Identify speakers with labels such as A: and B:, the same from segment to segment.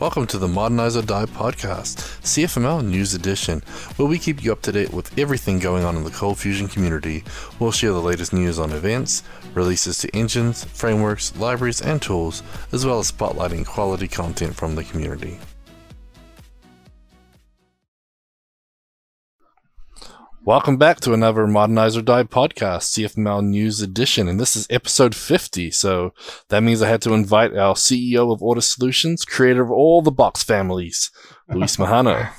A: Welcome to the Modernize or Die podcast, CFML News Edition, where we keep you up to date with everything going on in the Cold Fusion community. We'll share the latest news on events, releases to engines, frameworks, libraries, and tools, as well as spotlighting quality content from the community. Welcome back to another Modernize or Die podcast, CFML News Edition, and this is episode 50. So that means I had to invite our CEO of Ortus Solutions, creator of all the box families, Luis Majano.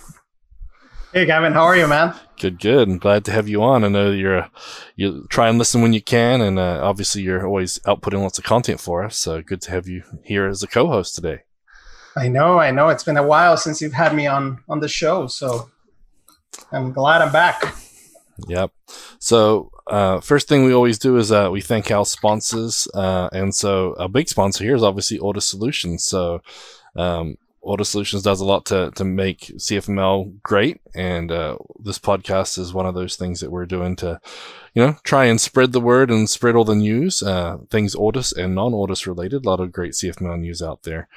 B: Hey, Gavin, how are you, man?
A: Good, good. I'm glad to have you on. I know you're uh, you try and listen when you can, and uh, obviously you're always outputting lots of content for us. So good to have you here as a co-host today.
B: I know, I know. It's been a while since you've had me on on the show, so I'm glad I'm back.
A: Yep. So, uh, first thing we always do is uh, we thank our sponsors. Uh, and so, a big sponsor here is obviously Ortus Solutions. So, um, Solutions does a lot to, to make CFML great. And uh, this podcast is one of those things that we're doing to, you know, try and spread the word and spread all the news, uh, things Ortus and non Ortus related. A lot of great CFML news out there.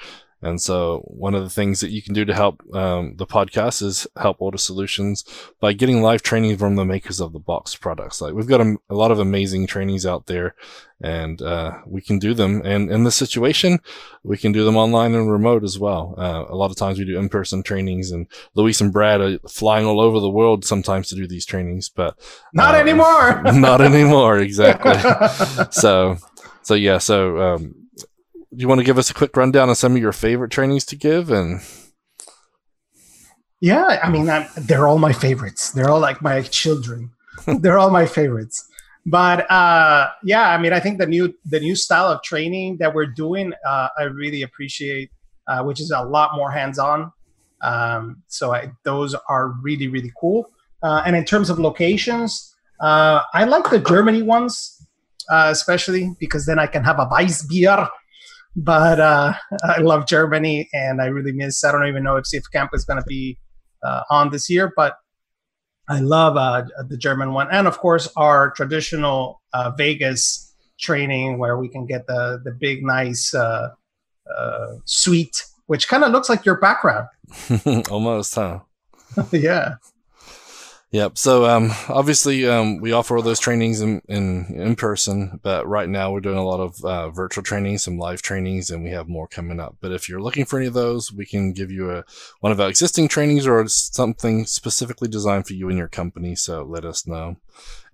A: And so one of the things that you can do to help um, the podcast is help Ortus Solutions by getting live training from the makers of the box products. Like we've got a, a lot of amazing trainings out there and uh, we can do them. And in this situation, we can do them online and remote as well. Uh, a lot of times we do in-person trainings and Luis and Brad are flying all over the world sometimes to do these trainings, but
B: not uh, anymore.
A: not anymore. Exactly. so, so yeah. So, um, do you want to give us a quick rundown on some of your favorite trainings to give and
B: yeah i mean I'm, they're all my favorites. They're all like my children. They're all my favorites. But uh, yeah i mean i think the new the new style of training that we're doing uh, i really appreciate uh, which is a lot more hands-on. Um, so I, those are really really cool. Uh, and in terms of locations uh, i like the germany ones uh, especially because then i can have a Weiss beer but uh, I love Germany, and I really miss. I don't even know if CF Camp is going to be uh, on this year, but I love uh, the German one, and of course our traditional uh, Vegas training where we can get the the big nice uh, uh, suite, which kind of looks like your background.
A: Almost, huh?
B: yeah.
A: Yep. So um, obviously, um, we offer all those trainings in, in, in person, but right now we're doing a lot of uh, virtual trainings, some live trainings, and we have more coming up. But if you're looking for any of those, we can give you a one of our existing trainings or something specifically designed for you and your company. So let us know.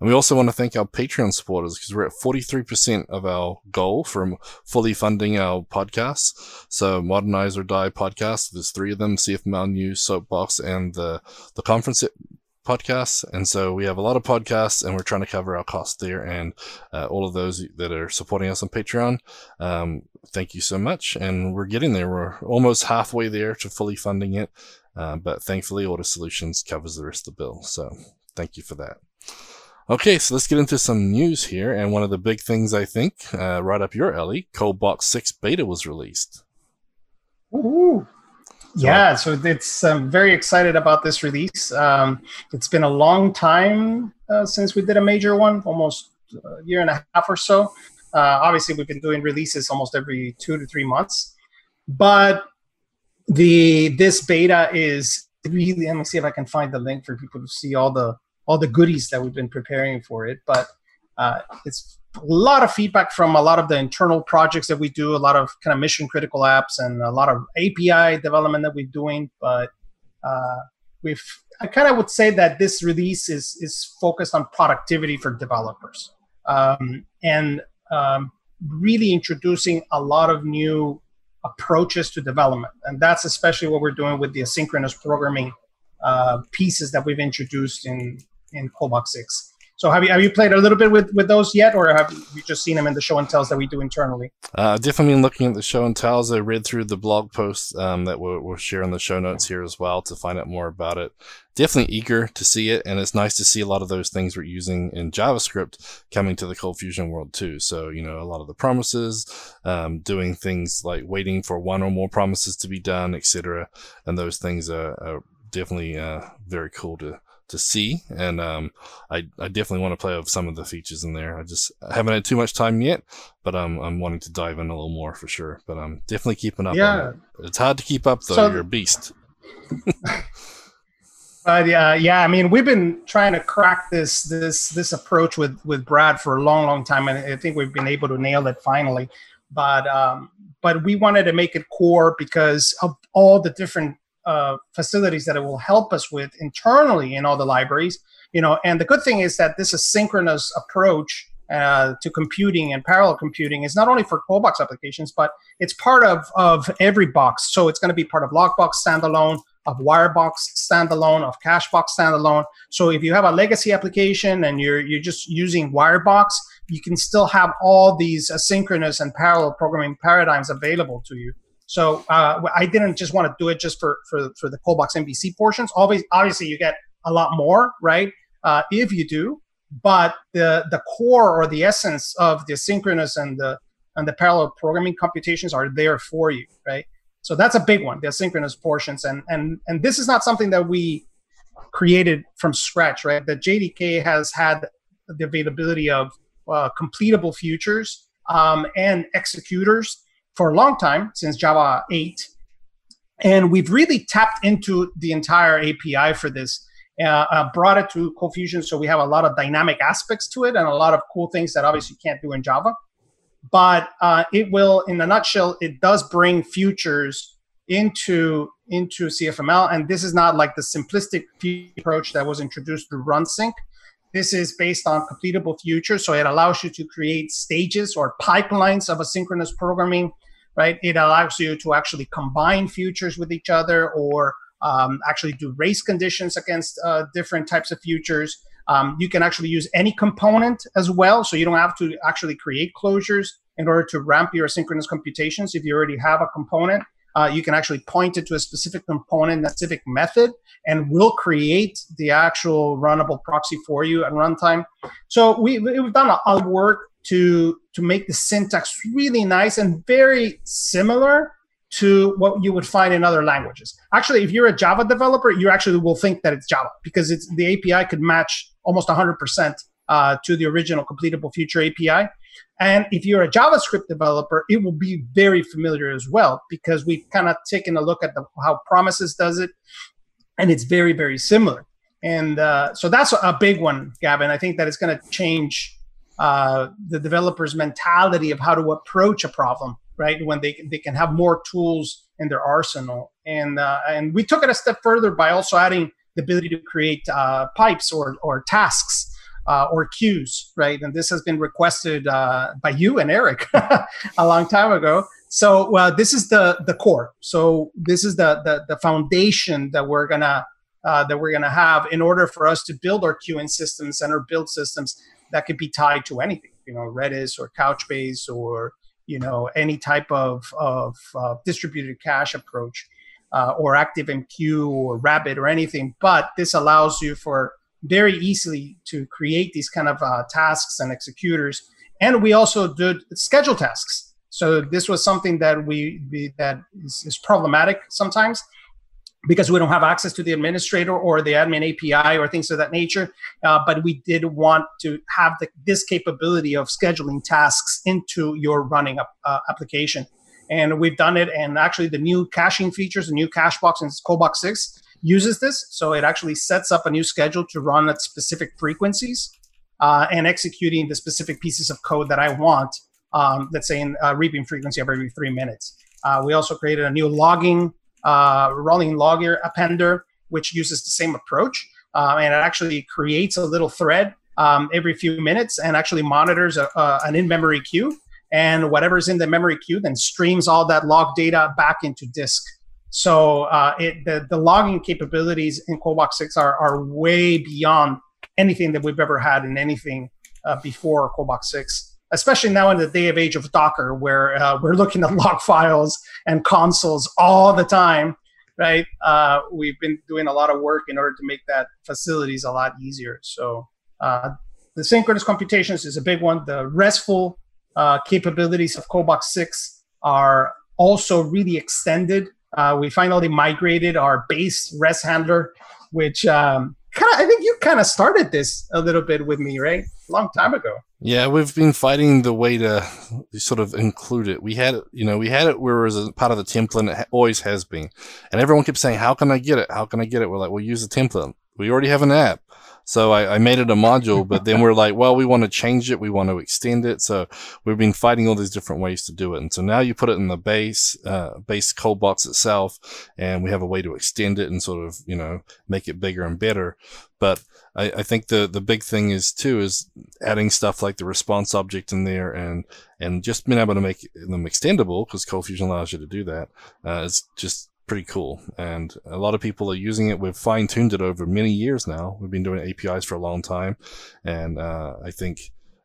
A: And we also want to thank our Patreon supporters because we're at 43% of our goal from fully funding our podcasts. So Modernize or Die podcast, there's three of them, CFML News, Soapbox, and the, the conference podcasts. And so we have a lot of podcasts and we're trying to cover our costs there. And uh, all of those that are supporting us on Patreon, um, thank you so much. And we're getting there. We're almost halfway there to fully funding it. Uh, but thankfully, Ortus Solutions covers the rest of the bill. So thank you for that. Okay, so let's get into some news here. And one of the big things I think, uh, right up your alley, ColdBox 6 beta was released.
B: Ooh. Yeah, so it's um, very excited about this release. Um, it's been a long time uh, since we did a major one, almost a year and a half or so. Uh, obviously, we've been doing releases almost every two to three months, but the this beta is really. Let me see if I can find the link for people to see all the all the goodies that we've been preparing for it. But uh, it's a lot of feedback from a lot of the internal projects that we do, a lot of kind of mission critical apps, and a lot of API development that we're doing. But uh, we've I kind of would say that this release is is focused on productivity for developers um, and um, really introducing a lot of new approaches to development, and that's especially what we're doing with the asynchronous programming uh, pieces that we've introduced in in ColdBox Six. So have you have you played a little bit with, with those yet, or have you just seen them in the show and tells that we do internally?
A: Uh, definitely been looking at the show and tells. I read through the blog posts um, that we'll, we'll, share in the show notes here as well to find out more about it. Definitely eager to see it, and it's nice to see a lot of those things we're using in JavaScript coming to the Cold Fusion world too. So you know a lot of the promises, um, doing things like waiting for one or more promises to be done, etc. And those things are, are definitely uh, very cool to to see, and um, I I definitely want to play with some of the features in there. I just I haven't had too much time yet, but um, I'm wanting to dive in a little more for sure. But I'm definitely keeping up. Yeah, it. it's hard to keep up though. So, You're a beast.
B: but yeah, yeah. I mean, we've been trying to crack this this this approach with with Brad for a long, long time, and I think we've been able to nail it finally. But um, but we wanted to make it core because of all the different uh, facilities that it will help us with internally in all the libraries. You know, and the good thing is that this asynchronous approach uh, to computing and parallel computing is not only for ColdBox applications, but it's part of, of every box. So it's going to be part of Lockbox standalone, of Wirebox standalone, of Cachebox standalone. So if you have a legacy application and you're you're just using Wirebox, you can still have all these asynchronous and parallel programming paradigms available to you. So uh, I didn't just want to do it just for for for the ColdBox MVC portions. Obviously, obviously you get a lot more, right? Uh, if you do, but the the core or the essence of the asynchronous and the and the parallel programming computations are there for you, right? So that's a big one, the asynchronous portions, and and and this is not something that we created from scratch, right? The JDK has had the availability of uh, completable futures um, and executors for a long time since Java 8. And we've really tapped into the entire API for this, uh, uh, brought it to ColdFusion. So we have a lot of dynamic aspects to it and a lot of cool things that obviously you can't do in Java. But uh, it will, in a nutshell, it does bring futures into into CFML. And this is not like the simplistic approach that was introduced through runAsync. This is based on completable futures. So it allows you to create stages or pipelines of asynchronous programming, right? It allows you to actually combine futures with each other or um, actually do race conditions against uh, different types of futures. Um, you can actually use any component as well. So you don't have to actually create closures in order to ramp your asynchronous computations if you already have a component uh, you can actually point it to a specific component, a specific method, and will create the actual runnable proxy for you at runtime. So we, we've done a lot of work to to make the syntax really nice and very similar to what you would find in other languages. Actually, if you're a Java developer, you actually will think that it's Java because it's the API could match almost 100% uh, to the original completable future API. And if you're a JavaScript developer, it will be very familiar as well because we've kind of taken a look at the, how Promises does it, and it's very, very similar. And uh, so that's a big one, Gavin. I think that it's going to change uh, the developer's mentality of how to approach a problem, right? When they they can have more tools in their arsenal, and uh, and we took it a step further by also adding the ability to create uh, pipes or or tasks uh, or queues, right? And this has been requested uh, by you and Eric a long time ago. So uh, this is the the core. So this is the the, the foundation that we're gonna uh, that we're gonna have in order for us to build our queuing systems and our build systems that could be tied to anything, you know, Redis or Couchbase or you know any type of of uh, distributed cache approach. Uh, or ActiveMQ or Rabbit or anything, but this allows you for very easily to create these kind of uh, tasks and executors. And we also did schedule tasks. So this was something that we, that is, is, problematic sometimes because we don't have access to the administrator or the admin API or things of that nature. Uh, but we did want to have the, this capability of scheduling tasks into your running uh, application. And we've done it. And actually, the new caching features, the new cache Cachebox in ColdBox 6, uses this. So it actually sets up a new schedule to run at specific frequencies uh, and executing the specific pieces of code that I want, um, let's say in a reaping frequency every three minutes. Uh, we also created a new logging, uh, rolling logger appender, which uses the same approach. Uh, and it actually creates a little thread um, every few minutes and actually monitors a, a, an in memory queue. And whatever's in the memory queue then streams all that log data back into disk so uh, it, the, the logging capabilities in ColdBox 6 are, are way beyond anything that we've ever had in anything uh, before ColdBox 6, especially now in the day of age of Docker, where uh, we're looking at log files and consoles all the time, right? Uh, we've been doing a lot of work in order to make that facilities a lot easier. So uh, the synchronous computations is a big one. The RESTful uh, capabilities of ColdBox 6 are also really extended uh, we finally migrated our base REST handler, which um, kind of I think you kind of started this a little bit with me, right? Long time ago.
A: Yeah, we've been fighting the way to sort of include it. We had it, you know, we had it where it was a part of the template, and it always has been. And everyone kept saying, "How can I get it? How can I get it?" We're like, "Well, use the template. We already have an app." So I, I, made it a module, but then we're like, well, we want to change it. We want to extend it. So we've been fighting all these different ways to do it. And so now you put it in the base, uh, base box itself, and we have a way to extend it and sort of, you know, make it bigger and better. But I, I think the, the big thing is too, is adding stuff like the response object in there and, and just being able to make them extendable because Cold Fusion allows you to do that. Uh, it's just pretty cool. And a lot of people are using it. We've fine tuned it over many years now. We've been doing APIs for a long time. And uh, I think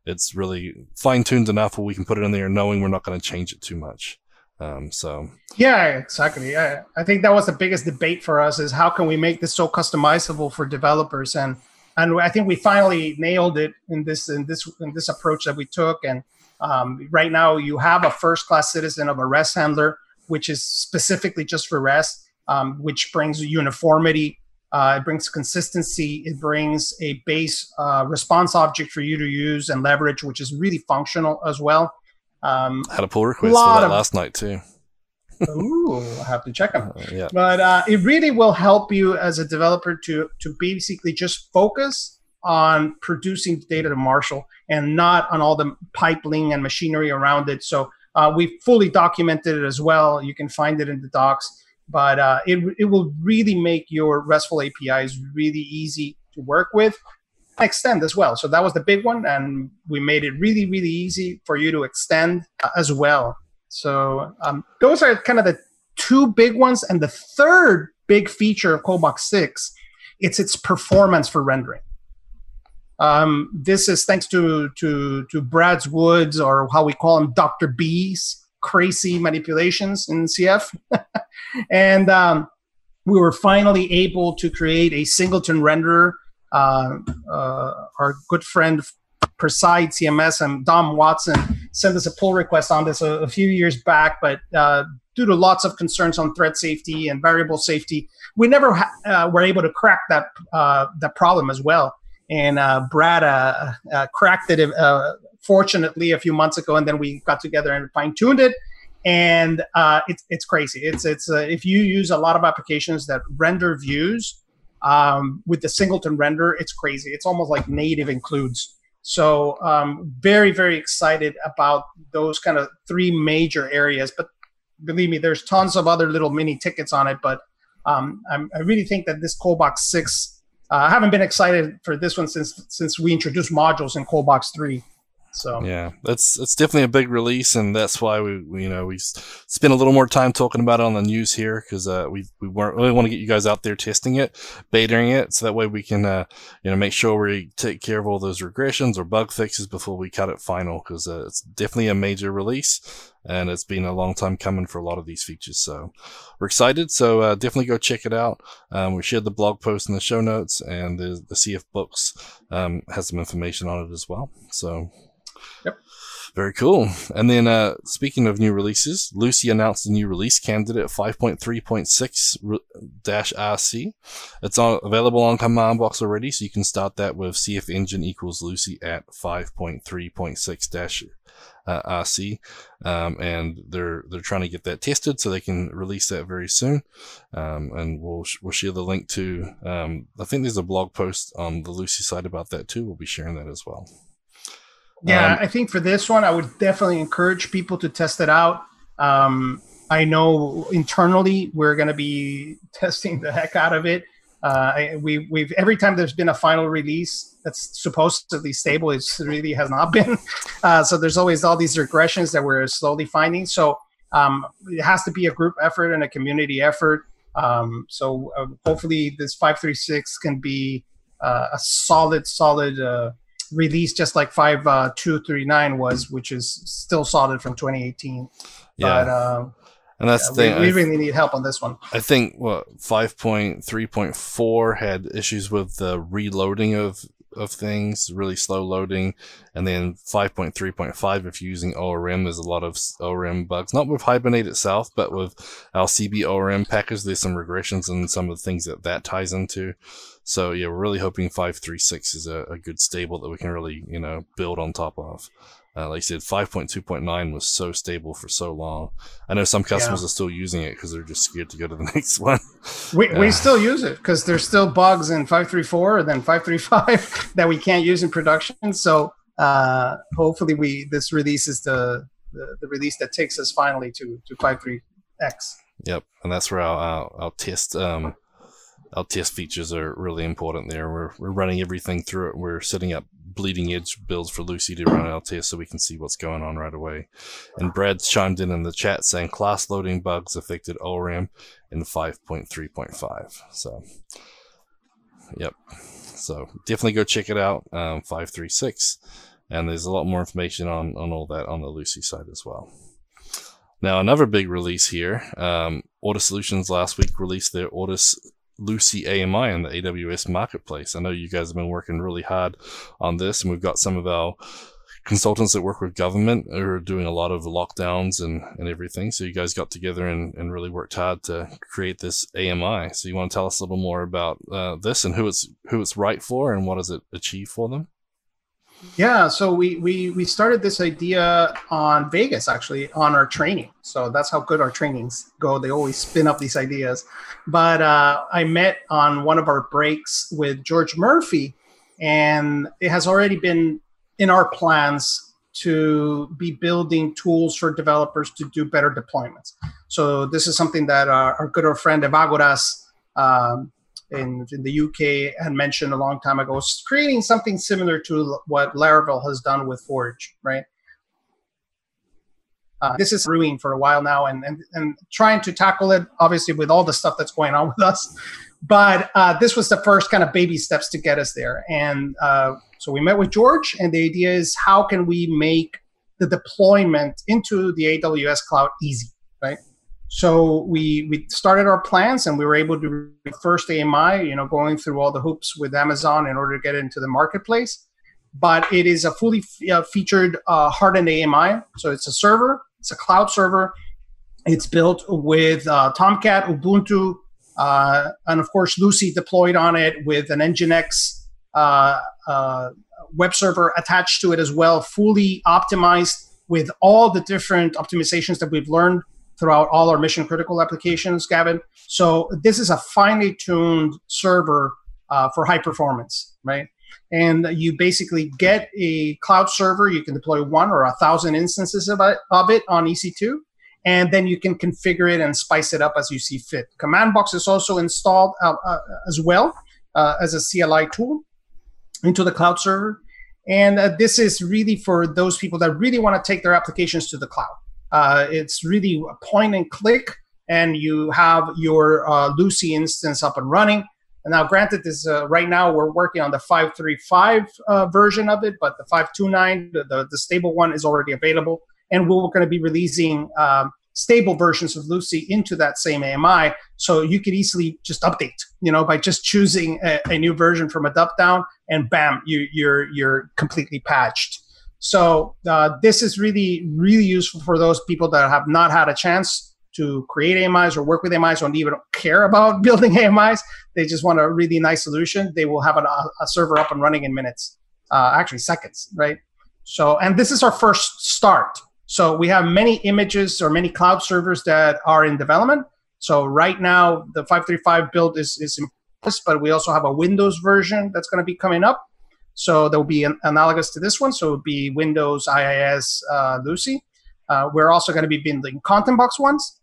A: it's really fine tuned enough where we can put it in there knowing we're not going to change it too much. Um, so
B: yeah, exactly. I, I think that was the biggest debate for us is how can we make this so customizable for developers and and I think we finally nailed it in this in this in this approach that we took. And um, right now, you have a first class citizen of a REST handler which is specifically just for REST, um, which brings uniformity, uh, it brings consistency, it brings a base uh, response object for you to use and leverage, which is really functional as well.
A: Um, I had a pull request for that of, last night too.
B: Ooh, I have to check them. Uh, yeah. But uh, it really will help you as a developer to to basically just focus on producing data to Marshall and not on all the pipeline and machinery around it. So uh, we fully documented it as well. You can find it in the docs, but uh, it, it will really make your RESTful APIs really easy to work with. Extend as well. So that was the big one, and we made it really, really easy for you to extend uh, as well. So um, those are kind of the two big ones, and the third big feature of ColdBox 6 it's its performance for rendering. Um, this is thanks to to to Brad's Woods or how we call him Dr. B's crazy manipulations in CF, and um, we were finally able to create a singleton renderer. Uh, uh, our good friend Preside CMS and Dom Watson sent us a pull request on this a, a few years back, but uh, due to lots of concerns on thread safety and variable safety, we never ha- uh, were able to crack that uh, that problem as well and uh, Brad uh, cracked it fortunately a few months ago, and then we got together and fine tuned it. And it's it's crazy. It's it's if you use a lot of applications that render views um, with the singleton render, it's crazy. It's almost like native includes. So um, very very excited about those kind of three major areas. But believe me, there's tons of other little mini tickets on it. But um, i really think that this ColdBox six uh, I haven't been excited for this one since since we introduced modules in ColdBox three. So
A: yeah, that's it's definitely a big release, and that's why we, we you know we spent a little more time talking about it on the news here because uh, we we really want to get you guys out there testing it, betaing it, so that way we can uh, you know make sure we take care of all those regressions or bug fixes before we cut it final because uh, it's definitely a major release and it's been a long time coming for a lot of these features. So we're excited. So uh, definitely go check it out. Um, we shared the blog post in the show notes, and the, the CF Books um, has some information on it as well. So
B: Yep.
A: Very cool. And then, uh, speaking of new releases, Lucee announced a new release candidate 5.3.6 dash RC. It's on, available on Command Box already, so you can start that with CF Engine equals Lucee at 5.3.6 dash uh, RC. Um, and they're, they're trying to get that tested so they can release that very soon. Um, and we'll, we'll share the link to, um, I think there's a blog post on the Lucee site about that too. We'll be sharing that as well.
B: Yeah, um, I think for this one, I would definitely encourage people to test it out. Um, I know internally we're going to be testing the heck out of it. Uh, we, we've every time there's been a final release that's supposedly stable, it really has not been. Uh, so there's always all these regressions that we're slowly finding. So um, it has to be a group effort and a community effort. Um, so uh, hopefully this 536 can be uh, a solid, solid uh, released just like five uh, two three nine was, which is still solid from 2018. Yeah. But, uh,
A: and that's
B: yeah,
A: the thing.
B: We, we really need help on this one.
A: I think what 5.3.4 had issues with the reloading of of things, really slow loading. And then 5.3.5, if you're using ORM, there's a lot of ORM bugs, not with Hibernate itself, but with our CB ORM package. There's some regressions and some of the things that that ties into. So yeah, we're really hoping 5.3.6 is a, a good stable that we can really, you know, build on top of. Uh, like I said, 5.2.9 was so stable for so long. I know some customers yeah. are still using it because they're just scared to go to the next one.
B: We, uh, we still use it because there's still bugs in 5.3.4 and then 5.3.5 that we can't use in production. So uh, hopefully we this release is the, the, the release that takes us finally to to 5.3x.
A: Yep, and that's where our, our test um, our test features are really important there. We're, we're running everything through it. We're setting up bleeding edge builds for Lucee to run our test so we can see what's going on right away. And Brad chimed in in the chat saying class loading bugs affected ORM in 5.3.5. So, yep. So definitely go check it out. Um, 536. And there's a lot more information on, on all that on the Lucee side as well. Now, another big release here. Um, Ortus Solutions last week released their Ortus Lucee AMI in the AWS marketplace. I know you guys have been working really hard on this, and we've got some of our consultants that work with government who are doing a lot of lockdowns and, and everything. So you guys got together and, and really worked hard to create this AMI. So you want to tell us a little more about uh, this and who it's who it's right for and what does it achieve for them?
B: Yeah, so we, we we started this idea on Vegas actually on our training. So that's how good our trainings go. They always spin up these ideas. But uh, I met on one of our breaks with George Murphy, and it has already been in our plans to be building tools for developers to do better deployments. So this is something that our, our good old friend Evagoras um, in, in the UK had mentioned a long time ago, creating something similar to what Laravel has done with Forge, right? Uh, this is brewing for a while now and, and, and trying to tackle it, obviously, with all the stuff that's going on with us. But uh, this was the first kind of baby steps to get us there. And uh, so we met with George, and the idea is how can we make the deployment into the AWS cloud easy, right? So we we started our plans and we were able to first AMI, you know, going through all the hoops with Amazon in order to get into the marketplace. But it is a fully uh, featured uh, hardened AMI. So it's a server, it's a cloud server. It's built with uh, Tomcat, Ubuntu, uh, and of course Lucee deployed on it with an Nginx uh, uh, web server attached to it as well, fully optimized with all the different optimizations that we've learned throughout all our mission critical applications, Gavin. So this is a finely tuned server uh, for high performance, right? And you basically get a cloud server. You can deploy one or a thousand instances of it, of it on EC2, and then you can configure it and spice it up as you see fit. Command Box is also installed uh, uh, as well uh, as a CLI tool into the cloud server. And uh, this is really for those people that really want to take their applications to the cloud. Uh, it's really a point and click, and you have your uh, Lucee instance up and running. And now, granted, this uh, right now we're working on the 535 uh, version of it, but the 529, the, the, the, stable one, is already available. And we're going to be releasing um, stable versions of Lucee into that same AMI. So you could easily just update, you know, by just choosing a, a new version from a dump down, and bam, you, you're you're completely patched. So uh, this is really, really useful for those people that have not had a chance to create AMIs or work with AMIs or even care about building AMIs. They just want a really nice solution. They will have a, a server up and running in minutes, uh, actually seconds, right? So, and this is our first start. So we have many images or many cloud servers that are in development. So right now, the 535 build is, is in place, but we also have a Windows version that's going to be coming up. So there will be an, analogous to this one. So it would be Windows IIS uh, Lucee. Uh, we're also going to be building content box ones.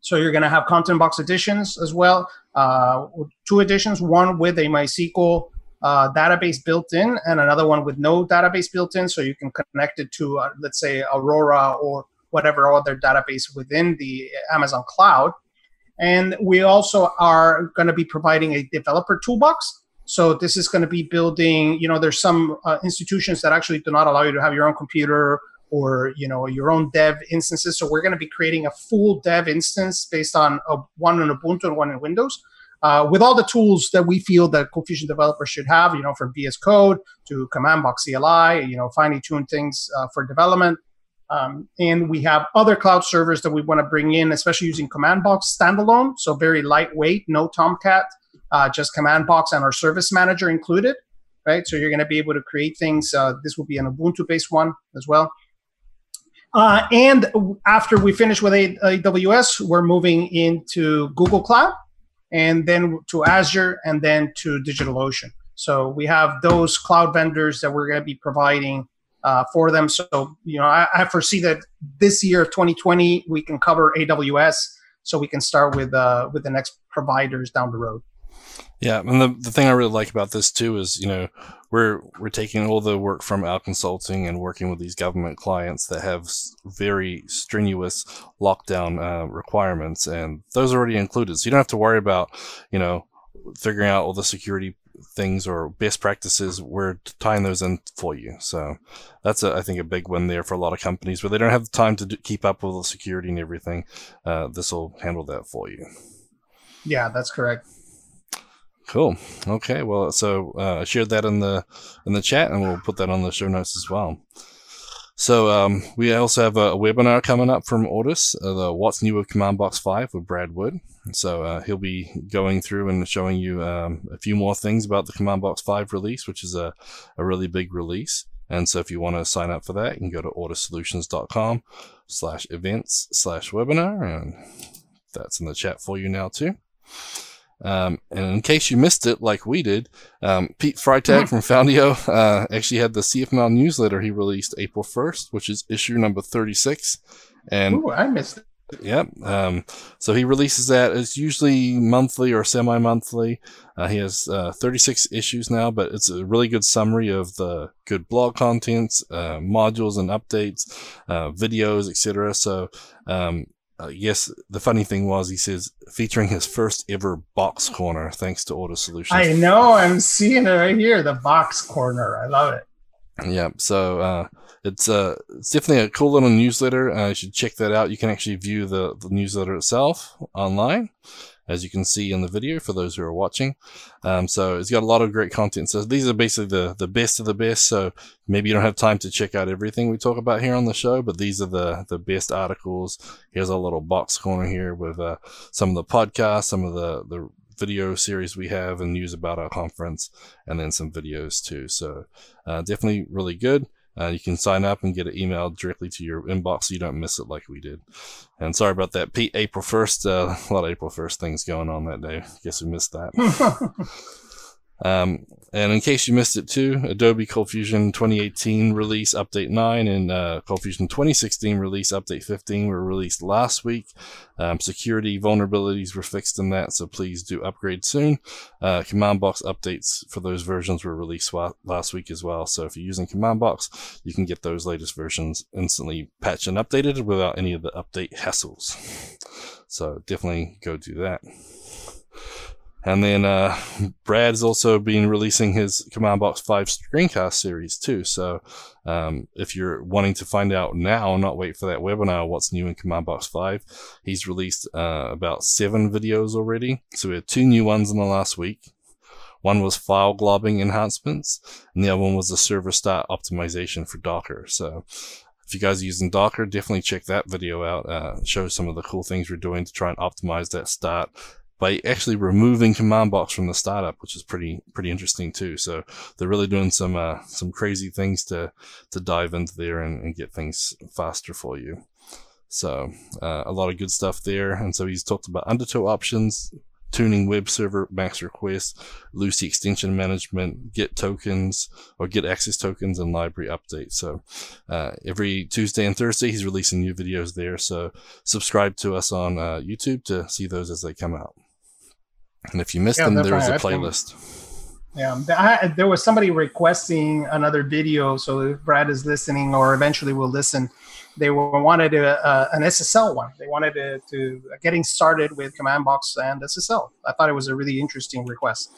B: So you're going to have content box editions as well. Uh, two editions, one with a MySQL uh, database built in and another one with no database built in. So you can connect it to, uh, let's say, Aurora or whatever other database within the Amazon cloud. And we also are going to be providing a developer toolbox so this is going to be building. You know, there's some uh, institutions that actually do not allow you to have your own computer or you know your own dev instances. So we're going to be creating a full dev instance based on a, one in Ubuntu and one in Windows. uh, with all the tools that we feel that ColdFusion developers should have, you know, from VS Code to Command Box CLI, you know, finely tune things uh, for development. Um, and we have other cloud servers that we want to bring in, especially using Command Box standalone, so very lightweight, no Tomcat, uh, just Command Box and our Service Manager included, right? So you're going to be able to create things. Uh, this will be an Ubuntu-based one as well. Uh, and after we finish with AWS, we're moving into Google Cloud, and then to Azure, and then to DigitalOcean. So we have those cloud vendors that we're going to be providing uh, for them. So, you know, I, I, foresee that this year of 2020, we can cover AWS. So we can start with uh, with the next providers down the road.
A: Yeah, and the the thing I really like about this too is, you know, we're we're taking all the work from our consulting and working with these government clients that have very strenuous lockdown uh, requirements, and those are already included. So you don't have to worry about, you know, figuring out all the security things or best practices, we're tying those in for you. So that's, a, I think, a big win there for a lot of companies where they don't have the time to do, keep up with the security and everything. Uh, this will handle that for you.
B: Yeah, that's correct.
A: Cool. Okay. Well, so uh, I shared that in the in the chat, and we'll put that on the show notes as well. So um, we also have a, webinar coming up from Ortus, uh, the What's New with Command Box 5 with Brad Wood. So uh, he'll be going through and showing you um, a few more things about the Command Box 5 release, which is a, a really big release. And so if you want to sign up for that, you can go to ortussolutions.com slash events slash webinar. And that's in the chat for you now too. Um, and in case you missed it, like we did, um, Pete Freitag mm-hmm. from Foundeo uh, actually had the CFML newsletter he released April 1st, which is issue number 36. And
B: Ooh, I missed it.
A: Yep. Um, so he releases that. It's usually monthly or semi-monthly. Uh, he has uh, 36 issues now, but it's a really good summary of the good blog contents, uh, modules and updates, uh, videos, etc. So um, uh, yes, the funny thing was he says featuring his first ever box corner thanks to Ortus Solutions.
B: I know, I'm seeing it right here, the box corner. I love it.
A: Yeah, so uh, it's uh, it's definitely a cool little newsletter. Uh, you should check that out. You can actually view the, the newsletter itself online as you can see in the video for those who are watching. Um, so it's got a lot of great content. So these are basically the, the best of the best. So maybe you don't have time to check out everything we talk about here on the show, but these are the, the best articles. Here's a little box corner here with uh, some of the podcasts, some of the, the video series we have and news about our conference, and then some videos too. So uh, definitely really good. Uh, you can sign up and get an email directly to your inbox so you don't miss it like we did. And sorry about that, Pete. April 1st, uh, a lot of April 1st things going on that day. Guess we missed that. Um, and in case you missed it too, Adobe ColdFusion 2018 release update 9 and uh, ColdFusion 2016 release update 15 were released last week. Um, security vulnerabilities were fixed in that, so please do upgrade soon. Uh, command box updates for those versions were released wa- last week as well. So if you're using command box, you can get those latest versions instantly patched and updated without any of the update hassles. So definitely go do that. And then uh, Brad's also been releasing his Command Box 5 screencast series too. So um, if you're wanting to find out now, not wait for that webinar, what's new in Command Box 5, he's released uh, about seven videos already. So we had two new ones in the last week. One was file globbing enhancements, and the other one was the server start optimization for Docker. So if you guys are using Docker, definitely check that video out. Uh, shows some of the cool things we're doing to try and optimize that start by actually removing command box from the startup, which is pretty pretty interesting too. So they're really doing some uh, some crazy things to to dive into there and, and get things faster for you. So uh, a lot of good stuff there. And so he's talked about undertow options, tuning web server max requests, Lucee extension management, get tokens or get access tokens and library updates. So, uh, every Tuesday and Thursday, he's releasing new videos there. So subscribe to us on uh, YouTube to see those as they come out. And if you missed yeah, them, there is a playlist.
B: Yeah, I, there was somebody requesting another video. So if Brad is listening, or eventually will listen, they wanted a, uh, an SSL one. They wanted to, to getting started with Command Box and SSL. I thought it was a really interesting request.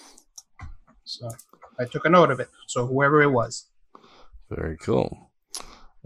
B: So I took a note of it. So whoever it was.
A: Very cool.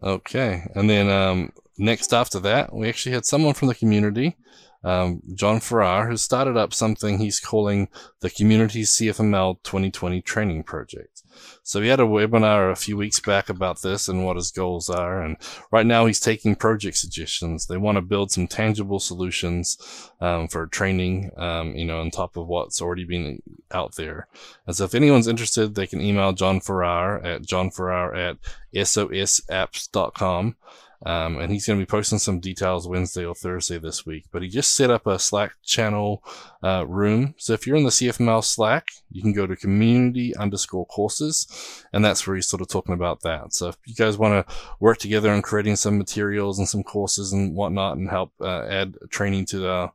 A: Okay, and then um, next after that, we actually had someone from the community um, John Farrar, has started up something he's calling the Community CFML 2020 Training Project. So he had a webinar a few weeks back about this and what his goals are. And right now he's taking project suggestions. They want to build some tangible solutions um, for training, um, you know, on top of what's already been out there. And so if anyone's interested, they can email John Farrar at johnfarrar at sosapps.com. Um, and he's going to be posting some details Wednesday or Thursday this week. But he just set up a Slack channel uh, room. So if you're in the CFML Slack, you can go to community underscore courses, and that's where he's sort of talking about that. So if you guys want to work together on creating some materials and some courses and whatnot, and help uh, add training to the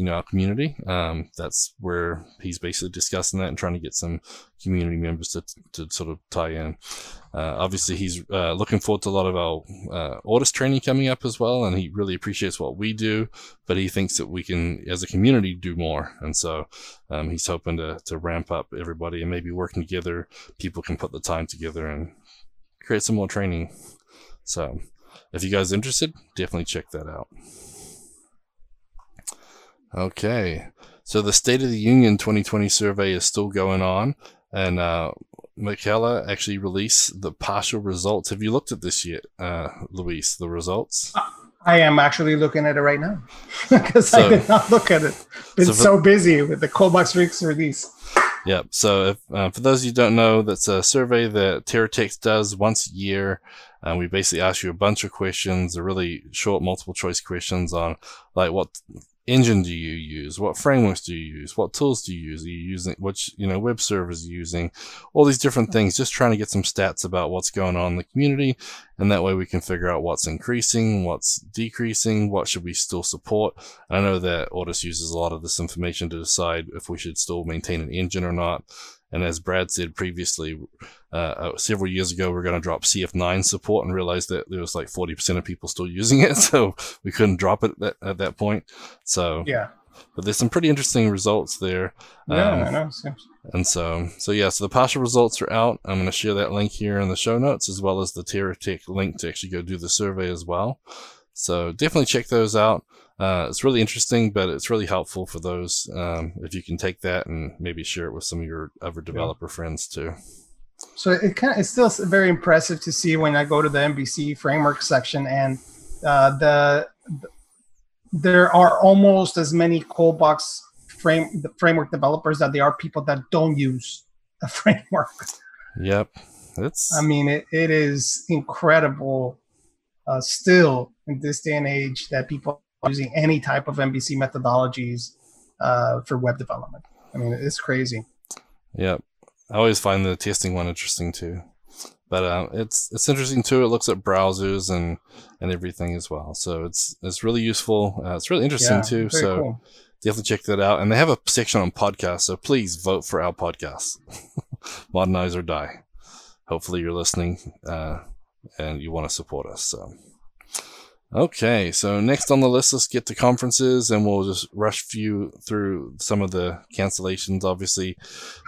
A: you know, our community. Um, that's where he's basically discussing that and trying to get some community members to, to sort of tie in. Uh, obviously, he's uh, looking forward to a lot of our uh, Ortus training coming up as well, and he really appreciates what we do, but he thinks that we can, as a community, do more. And so um, he's hoping to, to ramp up everybody and maybe working together, people can put the time together and create some more training. So if you guys are interested, definitely check that out. Okay. So the State of the Union 2020 survey is still going on, and uh, Michaela actually released the partial results. Have you looked at this yet, uh, Luis? The results?
B: I am actually looking at it right now because so, I did not look at it. Been so, for, so busy with the Coldbox Rigs release.
A: Yep. So, if, uh, for those of you who don't know, that's a survey that TeraTech does once a year. And we basically ask you a bunch of questions, a really short multiple choice questions on like what engine do you use? What frameworks do you use? What tools do you use? Are you using which you know web servers are using? All these different things. Just trying to get some stats about what's going on in the community, and that way we can figure out what's increasing, what's decreasing, what should we still support. I know that Ortus uses a lot of this information to decide if we should still maintain an engine or not. And as Brad said previously, uh, uh several years ago, we are going to drop CF9 support and realized that there was like 40% of people still using it. So we couldn't drop it at that, at that point. So,
B: yeah.
A: But there's some pretty interesting results there.
B: Yeah, um, I know.
A: And so, so yeah, so the partial results are out. I'm going to share that link here in the show notes as well as the TeraTech link to actually go do the survey as well. So definitely check those out. Uh, it's really interesting, but it's really helpful for those um, if you can take that and maybe share it with some of your other developer yeah. friends too.
B: So it kind of, it's still very impressive to see when I go to the MVC framework section and uh, the, the, there are almost as many Coldbox frame the framework developers that there are people that don't use the framework.
A: Yep, it's.
B: I mean, it, it is incredible uh, still in this day and age that people using any type of MVC methodologies uh, for web development. I mean, it's crazy.
A: Yeah, I always find the testing one interesting too. But uh, it's it's interesting too. It looks at browsers and and everything as well. So it's it's really useful. Uh, it's really interesting yeah, too. So cool. definitely check that out. And they have a section on podcasts. So please vote for our podcast, Modernize or Die. Hopefully you're listening uh, and you want to support us. So. Okay, so next on the list, let's get to conferences and we'll just rush few through some of the cancellations. Obviously,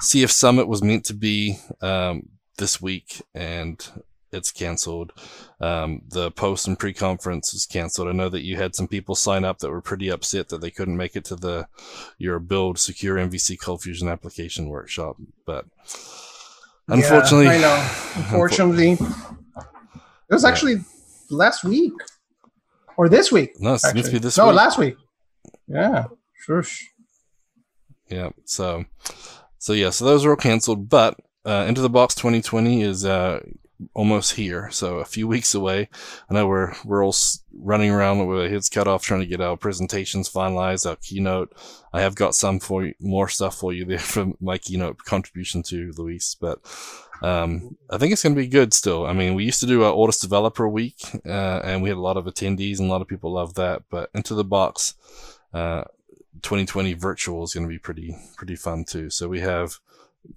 A: CF Summit was meant to be um, this week and it's canceled. Um, the post and pre conference is canceled. I know that you had some people sign up that were pretty upset that they couldn't make it to the your build secure MVC Cold Fusion application workshop, but unfortunately,
B: yeah, I know. Unfortunately, it was actually yeah. last week or this week.
A: No, it's actually. this week.
B: no,
A: week.
B: last week. Yeah, sure.
A: Yeah. So, so yeah. So those were all canceled, but uh, Into the Box 2020 is uh, almost here, so a few weeks away. I know we're we're all running around with our heads cut off, trying to get our presentations finalized, our keynote. I have got some for you, more stuff for you there from my keynote contribution to Luis, but um, I think it's going to be good still. I mean, we used to do our Ortus Developer Week, uh, and we had a lot of attendees, and a lot of people loved that. But Into the Box uh, 2020 virtual is going to be pretty pretty fun too. So we have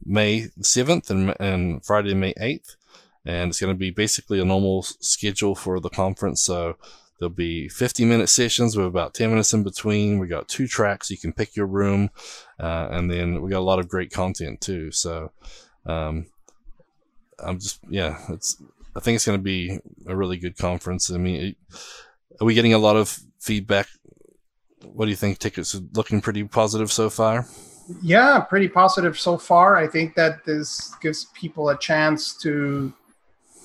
A: May 7th and, and Friday, May 8th. And it's going to be basically a normal schedule for the conference. So there'll be 50 minute sessions with about 10 minutes in between. We got two tracks. You can pick your room. Uh, and then we got a lot of great content too. So, um, I'm just, yeah, it's, I think it's going to be a really good conference. I mean, are we getting a lot of feedback? What do you think? Tickets looking pretty positive so far.
B: Yeah, pretty positive so far. I think that this gives people a chance to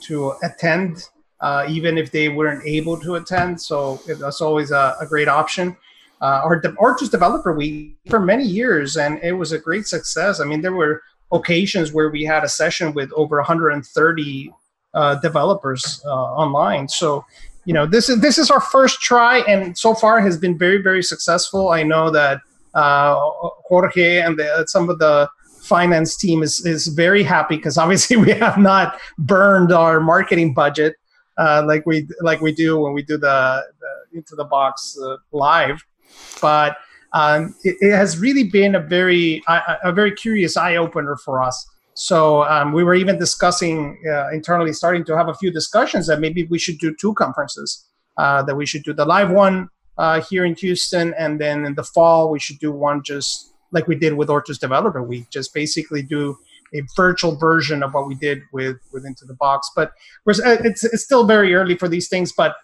B: to attend, uh, even if they weren't able to attend. So that's always a, a great option. Uh, our Ortus Developer Week for many years, and it was a great success. I mean, there were occasions where we had a session with over 130 uh, developers uh, online. So, you know, this is this is our first try, and so far has been very very successful. I know that uh, Jorge and the, some of the finance team is is very happy because obviously we have not burned our marketing budget uh, like we like we do when we do the, the into the box uh, live, but um, it, it, has really been a very a, a very curious eye opener for us. So um, we were even discussing uh, internally, starting to have a few discussions that maybe we should do two conferences. Uh, that we should do the live one uh, here in Houston, and then in the fall we should do one just like we did with Ortus Developer Week, just basically do a virtual version of what we did with with Into the Box. But it's it's still very early for these things, but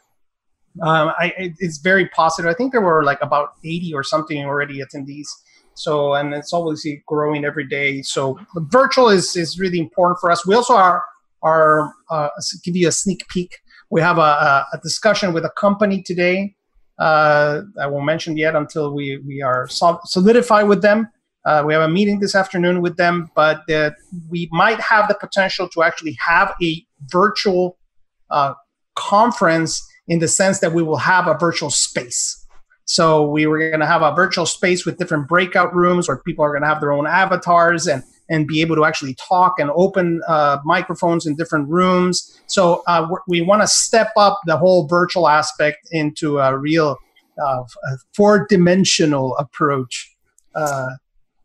B: um, I, it's very positive. I think there were like about 80 or something already attendees. So, and it's obviously growing every day. So, virtual is, is really important for us. We also are, are uh, give you a sneak peek. We have a, a discussion with a company today. Uh, I won't mention yet until we, we are solidified with them. Uh, we have a meeting this afternoon with them, but we might have the potential to actually have a virtual uh, conference in the sense that we will have a virtual space. So we were going to have a virtual space with different breakout rooms where people are going to have their own avatars and and be able to actually talk and open uh, microphones in different rooms. So uh, we want to step up the whole virtual aspect into a real uh, four dimensional approach uh,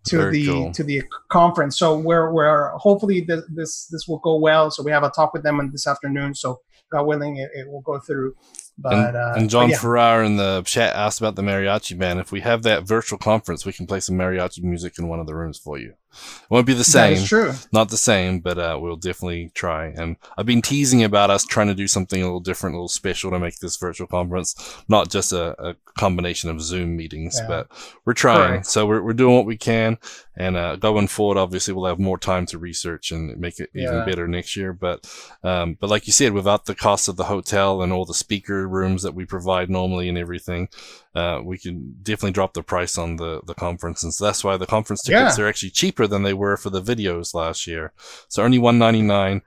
B: to Very the cool. to the conference. So we're, we're hopefully this, this this will go well. So we have a talk with them this afternoon. So God willing, it, it will go through. But,
A: and, uh, and John yeah. Farrar in the chat asked about the mariachi band. If we have that virtual conference, we can play some mariachi music in one of the rooms for you. It won't be the same.
B: That is true.
A: Not the same, but uh, we'll definitely try. And I've been teasing about us trying to do something a little different, a little special to make this virtual conference not just a, a combination of Zoom meetings, yeah. but we're trying. Right. So we're, we're doing what we can. And uh, going forward, obviously, we'll have more time to research and make it even yeah. better next year. But um, but like you said, without the cost of the hotel and all the speaker rooms that we provide normally and everything, uh, we can definitely drop the price on the, the conference. And so that's why the conference tickets yeah. are actually cheaper than they were for the videos last year. So only 199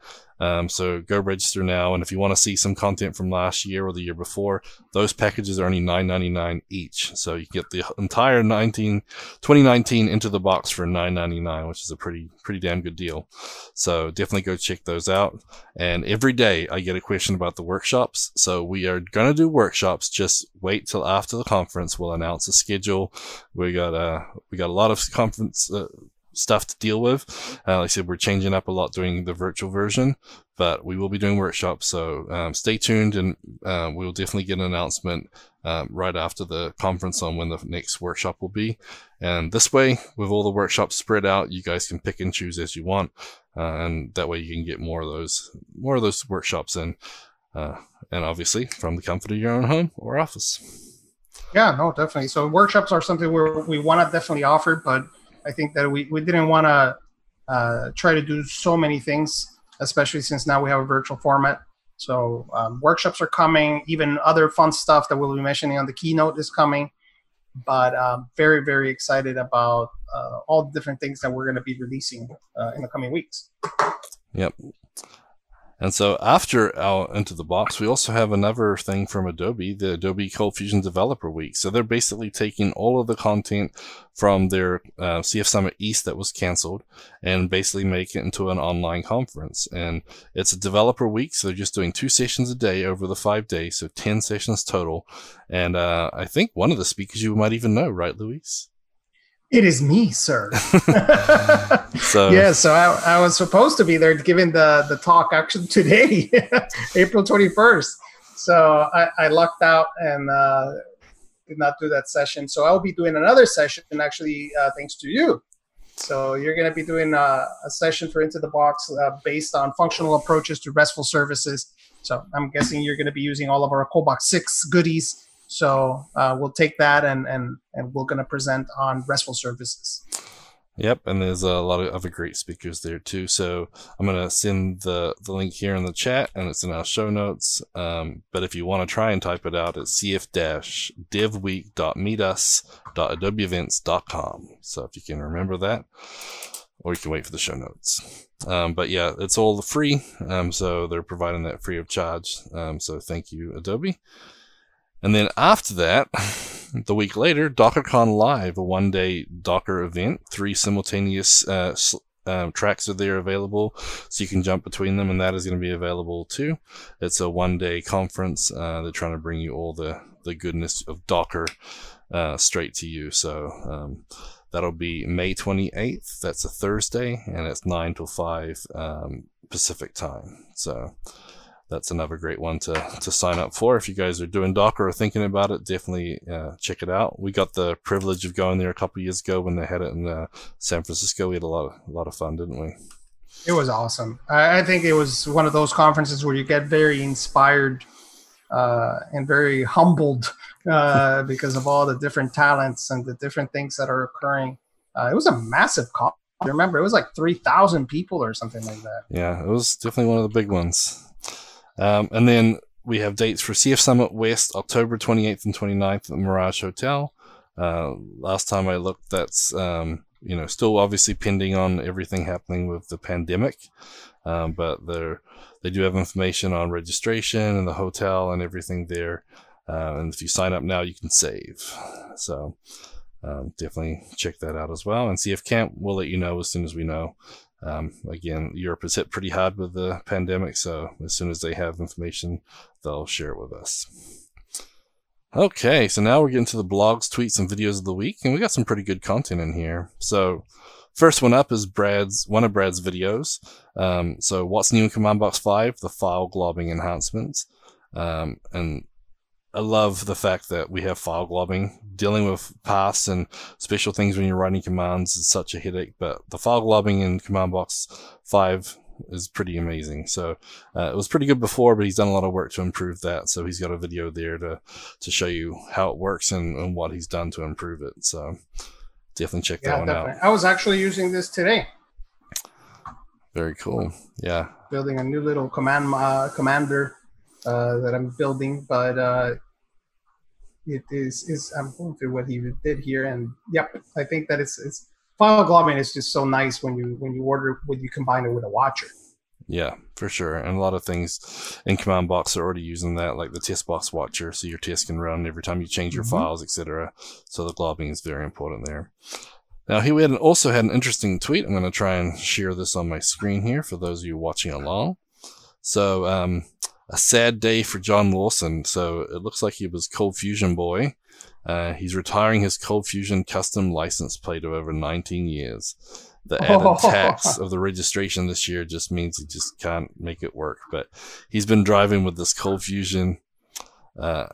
A: um, so go register now. And if you want to see some content from last year or the year before, those packages are only $9.99 each. So you get the entire 19, 2019 into the box for $9.99, which is a pretty, pretty damn good deal. So definitely go check those out. And every day I get a question about the workshops. So we are going to do workshops. Just wait till after the conference. We'll announce a schedule. We got, uh, we got a lot of conference, uh, stuff to deal with. Uh, like I said, we're changing up a lot doing the virtual version, but we will be doing workshops. So um, stay tuned, and uh, we'll definitely get an announcement um, right after the conference on when the next workshop will be. And this way, with all the workshops spread out, you guys can pick and choose as you want, uh, and that way you can get more of those more of those workshops in. Uh, and obviously from the comfort of your own home or office.
B: Yeah, no, definitely. So workshops are something where we want to definitely offer, but I think that we, we didn't want to uh, try to do so many things, especially since now we have a virtual format. So um, workshops are coming, even other fun stuff that we'll be mentioning on the keynote is coming. But um, very, very excited about uh, all the different things that we're going to be releasing uh, in the coming weeks.
A: Yep. And so after our Into the Box, we also have another thing from Adobe, the Adobe Cold Fusion Developer Week. So they're basically taking all of the content from their uh, CF Summit East that was canceled and basically make it into an online conference. And it's a developer week, so they're just doing two sessions a day over the five days, so 10 sessions total. And uh, I think one of the speakers you might even know, right, Luis?
B: It is me, sir. so yeah, so I, I, was supposed to be there giving the the talk actually today, April twenty first. So I, I, lucked out and uh, did not do that session. So I'll be doing another session actually, uh, thanks to you. So you're going to be doing a, a, session for Into the Box uh, based on functional approaches to RESTful services. So I'm guessing you're going to be using all of our ColdBox 6 goodies. So uh, we'll take that and, and, and we're going to present on RESTful services.
A: Yep, and there's a lot of other great speakers there too. So I'm gonna send the the link here in the chat, and it's in our show notes. Um, but if you want to try and type it out, it's cf-devweek.meetus.adobeevents.com. So if you can remember that, or you can wait for the show notes. Um, but yeah, it's all free. Um, so they're providing that free of charge. Um, so thank you, Adobe. And then after that, the week later, DockerCon Live, a one day Docker event, three simultaneous uh, um, tracks are there available, so you can jump between them, and that is going to be available too. It's a one day conference. Uh, they're trying to bring you all the, the goodness of Docker uh, straight to you. So um, that'll be May 28th. That's a Thursday, and it's 9 till 5 um, Pacific time. So that's another great one to, to sign up for. If you guys are doing Docker or thinking about it, definitely uh, check it out. We got the privilege of going there a couple years ago when they had it in uh, San Francisco. We had a lot of, a lot of fun, didn't we?
B: It was awesome. I, think it was one of those conferences where you get very inspired uh, and very humbled uh, because of all the different talents and the different things that are occurring. Uh, it was a massive conference. Remember, it was like 3,000 people or something like that.
A: Yeah, it was definitely one of the big ones. Um, and then we have dates for CF Summit West, October 28th and 29th at the Mirage Hotel. Uh, last time I looked, that's um, you know still obviously pending on everything happening with the pandemic, um, but they they do have information on registration and the hotel and everything there. Uh, and if you sign up now, you can save. So um, definitely check that out as well. And CF Camp, we'll let you know as soon as we know. Um, again, Europe has hit pretty hard with the pandemic, so as soon as they have information, they'll share it with us. Okay, so now we're getting to the blogs, tweets, and videos of the week, and we got some pretty good content in here. So, first one up is Brad's one of Brad's videos. Um, so, what's new in Command Box Five? The file globbing enhancements, um, and I love the fact that we have file globbing. Dealing with paths and special things when you're writing commands is such a headache, but the file globbing in Command Box 5 is pretty amazing. So uh, it was pretty good before, but he's done a lot of work to improve that. So he's got a video there to, to show you how it works and, and what he's done to improve it. So definitely check yeah, that one definitely. out.
B: I was actually using this today.
A: Very cool. Yeah.
B: Building a new little command uh, commander uh, that I'm building, but uh, it is is I'm going through what he did here, and yep, I think that it's it's file globbing is just so nice when you when you order when you combine it with a watcher.
A: Yeah, for sure. And a lot of things in command box are already using that, like the test box watcher, so your test can run every time you change your mm-hmm. files, etc. So the globbing is very important there. Now he we had also had an interesting tweet. I'm going to try and share this on my screen here for those of you watching along. So um, a sad day for John Lawson. So it looks like he was Cold Fusion boy. Uh, he's retiring his Cold Fusion custom license plate of over 19 years. The added tax of the registration this year just means he just can't make it work. But he's been driving with this Cold Fusion uh,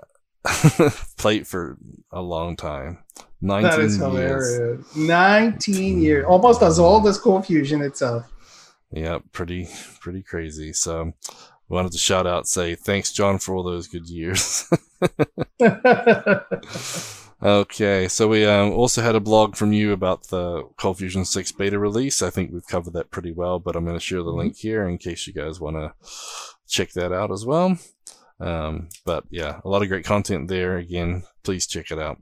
A: plate for a long time. 19 that is hilarious. Years.
B: 19 years. Almost as old as Cold Fusion itself.
A: Yeah, pretty pretty crazy. So wanted to shout out, say thanks, John, for all those good years. okay, so we um, also had a blog from you about the Cold Fusion 6 beta release. I think we've covered that pretty well, but I'm going to share the mm-hmm. link here in case you guys want to check that out as well. Um, but yeah, a lot of great content there. Again, please check it out.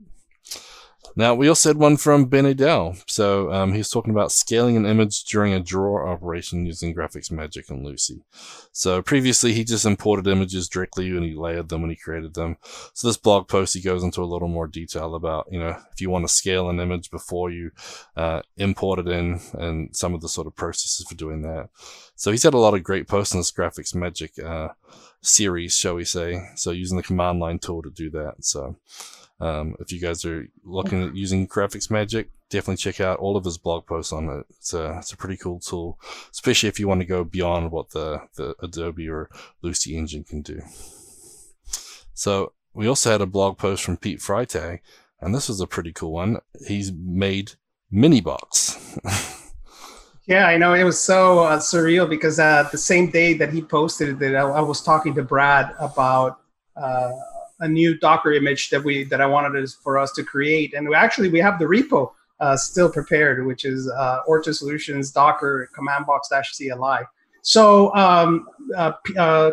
A: Now, we also had one from Ben Nadel. So um, he's talking about scaling an image during a draw operation using GraphicsMagick and Lucee. So previously, he just imported images directly and he layered them when he created them. So this blog post, he goes into a little more detail about, you know, if you want to scale an image before you uh, import it in and some of the sort of processes for doing that. So he's had a lot of great posts in this GraphicsMagick uh, series, shall we say. So using the command line tool to do that. So um, if you guys are looking at using GraphicsMagick, definitely check out all of his blog posts on it. It's a, it's a pretty cool tool, especially if you want to go beyond what the, the Adobe or Lucee engine can do. So we also had a blog post from Pete Freitag, and this was a pretty cool one. He's made mini box.
B: yeah, I know it was so uh, surreal because uh, the same day that he posted it, I, I was talking to Brad about uh, a new Docker image that we that I wanted us, for us to create, and we actually we have the repo uh, still prepared, which is uh, Ortus Solutions Docker command box dash CLI. So, um, uh, uh,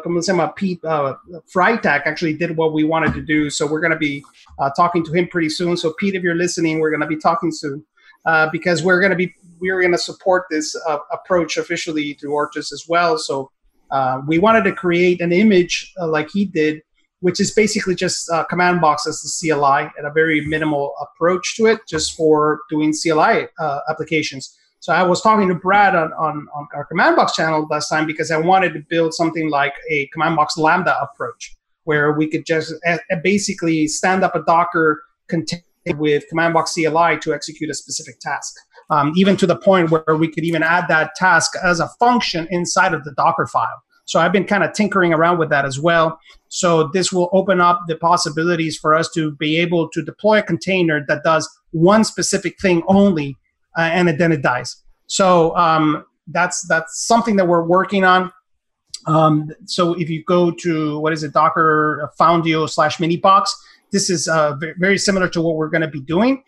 B: Pete uh, Freitag actually did what we wanted to do. So we're going to be uh, talking to him pretty soon. So Pete, if you're listening, we're going to be talking soon uh, because we're going to be we're going to support this uh, approach officially to Ortus as well. So uh, we wanted to create an image uh, like he did, which is basically just uh, command box as the CLI and a very minimal approach to it, just for doing CLI uh, applications. So I was talking to Brad on, on, on, our command box channel last time because I wanted to build something like a command box lambda approach where we could just uh, basically stand up a Docker container with command box CLI to execute a specific task. Um, even to the point where we could even add that task as a function inside of the Docker file. So I've been kind of tinkering around with that as well. So this will open up the possibilities for us to be able to deploy a container that does one specific thing only uh, and then it dies. So um, that's that's something that we're working on. Um, so if you go to what is it, Docker Foundeo slash Minibox, this is uh, very similar to what we're going to be doing,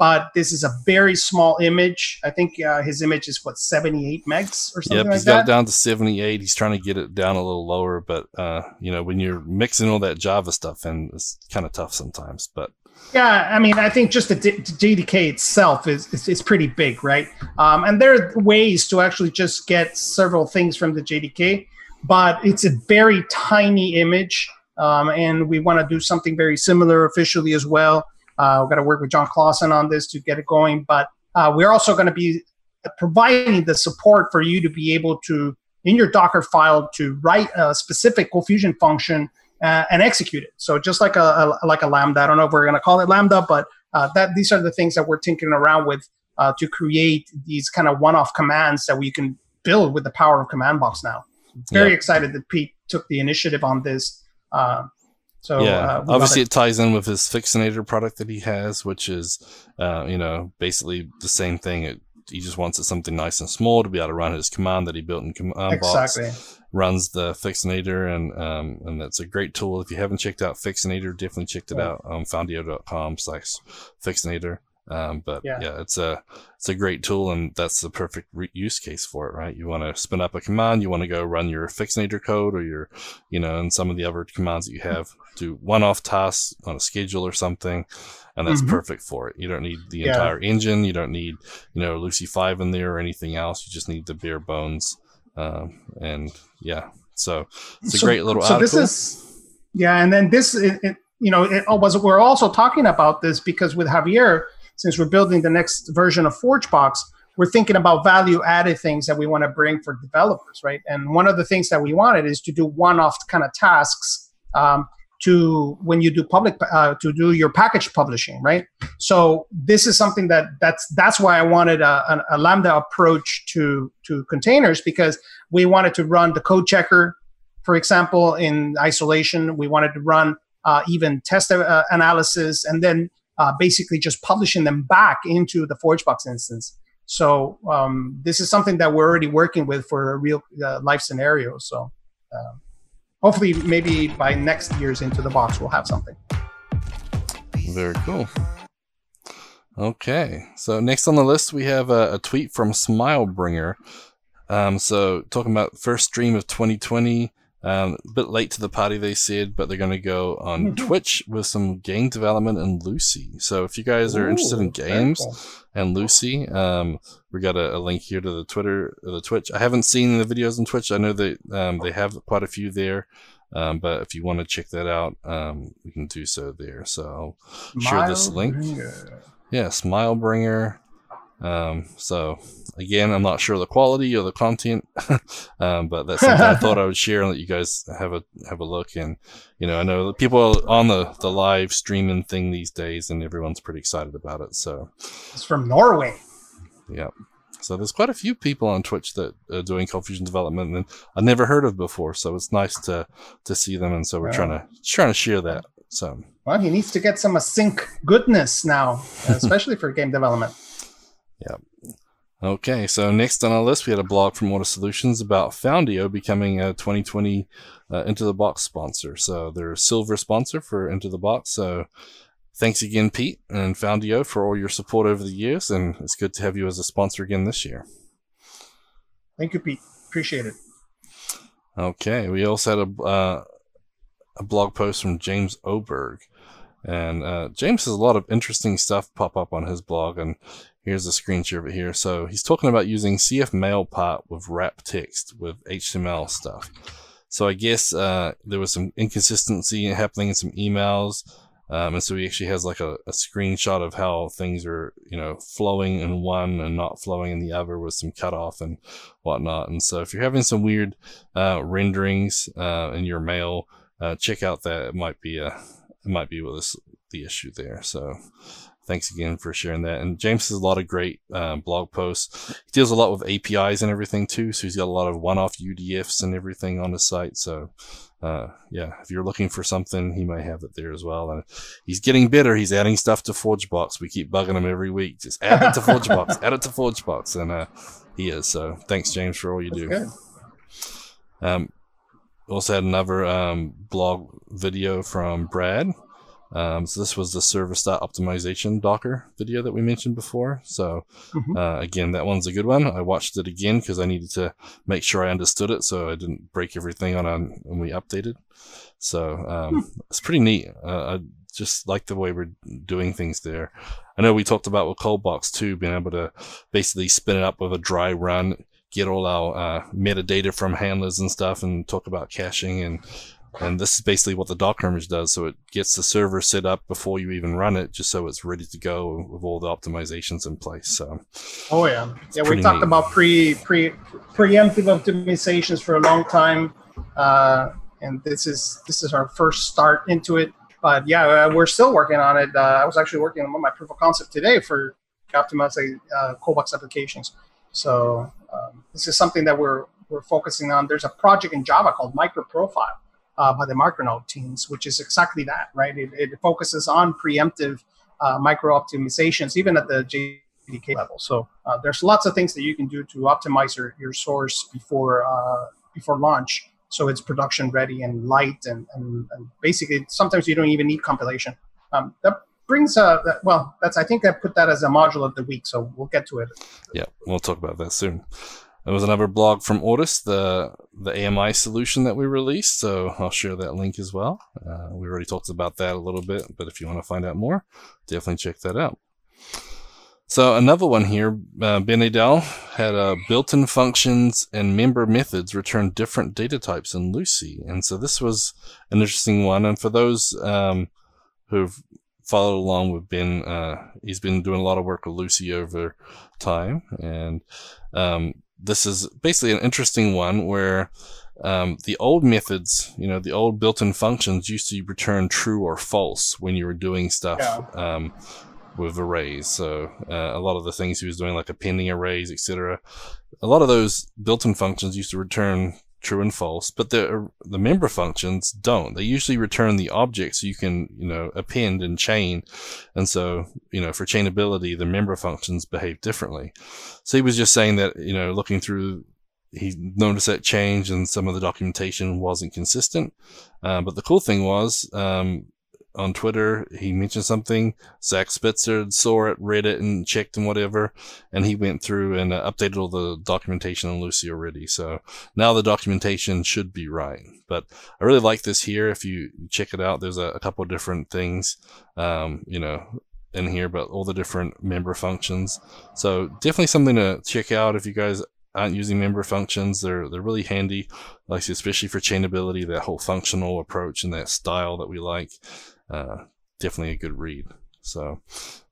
B: but this is a very small image. I think uh, his image is what 78 megs or something like that? yep, like
A: he's got it down to 78. He's trying to get it down a little lower, but uh, you know when you're mixing all that Java stuff in, it's kind of tough sometimes. But
B: yeah, I mean, I think just the, JDK itself is, is, is pretty big, right? Um, and there are ways to actually just get several things from the JDK, but it's a very tiny image, um, and we want to do something very similar officially as well. Uh, we've got to work with John Clausen on this to get it going, but uh, we're also going to be providing the support for you to be able to, in your Docker file, to write a specific cold fusion function uh, and execute it. So just like a, a, like a lambda, I don't know if we're going to call it lambda, but uh, that these are the things that we're tinkering around with uh, to create these kind of one-off commands that we can build with the power of command box now. Very yep. excited that Pete took the initiative on this. Uh, so
A: yeah, uh, obviously it. it. ties in with his Fixinator product that he has, which is uh, you know basically the same thing. It, he just wants it something nice and small to be able to run his command that he built in command exactly. box runs the Fixinator, and um, and that's a great tool. If you haven't checked out Fixinator, definitely check it out on foundeo.com slash Fixinator. Um, but yeah. yeah. it's a it's a great tool, and that's the perfect re- use case for it, right? You want to spin up a command, you want to go run your Fixinator code, or your, you know, and some of the other commands that you have do one-off tasks on a schedule or something, and that's mm-hmm. perfect for it. You don't need the yeah. entire engine, you don't need, you know, Lucee Five in there or anything else. You just need the bare bones um, and yeah, so it's a so, great little. So article. this is
B: yeah, and then this it, it, you know it was we're also talking about this because with Javier, since we're building the next version of ForgeBox, we're thinking about value added things that we want to bring for developers, right? And one of the things that we wanted is to do one off kind of tasks. Um, to when you do public uh, to do your package publishing right so this is something that that's that's why i wanted a, a, a, lambda approach to to containers because we wanted to run the code checker for example in isolation we wanted to run uh, even test uh, analysis and then uh, basically just publishing them back into the forgebox instance. So um, this is something that we're already working with for a real uh, life scenario. So um, hopefully maybe by next year's into the box we'll have something.
A: Very cool. Okay. So next on the list we have a, a tweet from smilebringer. Um, so talking about first stream of 2020 um, a bit late to the party, they said, but they're going to go on Twitch with some game development and Lucee. So if you guys are Ooh, interested in games cool. and Lucee, um, we got a, a, link here to the Twitter, the Twitch. I haven't seen the videos on Twitch. I know that um, they have quite a few there. Um, but if you want to check that out, um, we can do so there. So I'll share this link. Bringer. Yeah, Smilebringer. Um, so again, I'm not sure the quality or the content, um, but that's something I thought I would share and let you guys have a have a look. And you know, I know people are on the the live streaming thing these days, and everyone's pretty excited about it. So
B: it's from Norway.
A: Yeah. So there's quite a few people on Twitch that are doing cold fusion development, and I've never heard of before. So it's nice to to see them, and so we're trying to trying to share that. So
B: well, he needs to get some async goodness now, especially for game development.
A: Okay, so next on our list, we had a blog from Ortus Solutions about Foundeo becoming a 2020 uh, Into the Box sponsor. So they're a silver sponsor for Into the Box. So thanks again, Pete and Foundeo, for all your support over the years, and it's good to have you as a sponsor again this year.
B: Thank you, Pete. Appreciate it.
A: Okay, we also had a uh, a blog post from James Moberg. And uh, James has a lot of interesting stuff pop up on his blog, and here's a screenshot of it here. So he's talking about using CF Mail Mailpart with wrap text with HTML stuff. So I guess uh, there was some inconsistency happening in some emails, um, and so he actually has like a, a, screenshot of how things are, you know, flowing in one and not flowing in the other with some cutoff and whatnot. And so if you're having some weird uh, renderings uh, in your mail, uh, check out that. It might be a it might be what this the issue there. So thanks again for sharing that. And James has a lot of great uh, blog posts. He deals a lot with APIs and everything too. So he's got a lot of one-off UDFs and everything on his site. So uh, yeah, if you're looking for something, he might have it there as well. And he's getting better. He's adding stuff to ForgeBox. We keep bugging him every week. Just add it to ForgeBox. add it to ForgeBox, and uh, he is. So thanks, James, for all you That's do. Good. Um, also had another um, blog video from Brad. Um, so this was the service dot optimization Docker video that we mentioned before. So mm-hmm. uh, again, that one's a good one. I watched it again because I needed to make sure I understood it, so I didn't break everything on, on when we updated. So um, hmm. it's pretty neat. Uh, I just like the way we're doing things there. I know we talked about with ColdBox too, being able to basically spin it up with a dry run get all our uh, metadata from handlers and stuff and talk about caching and and this is basically what the Docker image does. So it gets the server set up before you even run it, just so it's ready to go with all the optimizations in place. So,
B: oh yeah, yeah, we talked neat. about pre pre preemptive optimizations for a long time, uh, and this is this is our first start into it. But yeah, uh, we're still working on it. Uh, I was actually working on my proof of concept today for optimizing uh, applications. So um, this is something that we're we're focusing on. There's a project in Java called MicroProfile uh, by the Micronaut teams, which is exactly that, right? It, it focuses on preemptive uh, micro optimizations, even at the JDK level. So uh, there's lots of things that you can do to optimize your, your source before uh, before launch, so it's production ready and light, and, and, and basically sometimes you don't even need compilation. Um, that brings uh well that's i think i put that as a module of the week so we'll get to it
A: yeah we'll talk about that soon there was another blog from Ortus, the the AMI solution that we released, so I'll share that link as well. Uh, we already talked about that a little bit, but if you want to find out more, definitely check that out. So another one here, uh, Ben Nadel had uh, built-in functions and member methods return different data types in Lucee, and so this was an interesting one. And for those um, who've followed along with Ben. Uh, he's been doing a lot of work with Lucee over time, and um, this is basically an interesting one where um, the old methods, you know, the old built-in functions used to return true or false when you were doing stuff yeah. um, with arrays. So uh, a lot of the things he was doing, like appending arrays, etc. A lot of those built-in functions used to return true and false, but the the member functions don't. They usually return the objects you can you know append and chain, and so you know for chainability, the member functions behave differently. So he was just saying that you know looking through. He noticed that change and some of the documentation wasn't consistent. Uh, but the cool thing was, um, on Twitter. He mentioned something. Zac Spitzer saw it, read it, and checked and whatever. And he went through and uh, updated all the documentation on Lucee already. So now the documentation should be right. But I really like this here. If you check it out, there's a, a couple different things, um, you know, in here, but all the different member functions. So definitely something to check out if you guys aren't using member functions. They're they're really handy, like especially for chainability, that whole functional approach and that style that we like uh, definitely a good read. So,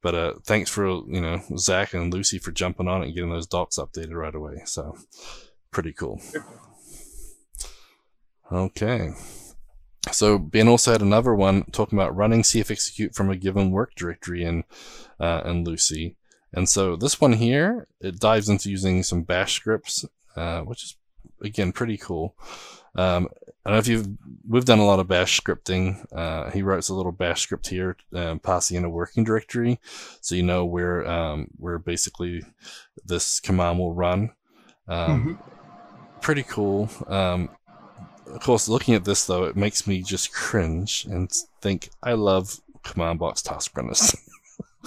A: but uh, thanks for you know Zac and Lucee for jumping on it and getting those docs updated right away. So, pretty cool. Okay. So Ben also had another one talking about running CF execute from a given work directory in uh, in Lucee. And so this one here, it dives into using some bash scripts, uh, which is again, pretty cool. Um, I don't know if you've, we've done a lot of bash scripting. Uh, he writes a little bash script here, um, passing in a working directory. So you know where, um, where basically this command will run. Um, mm-hmm. pretty cool. Um, of course, looking at this though, it makes me just cringe and think I love command box task runners.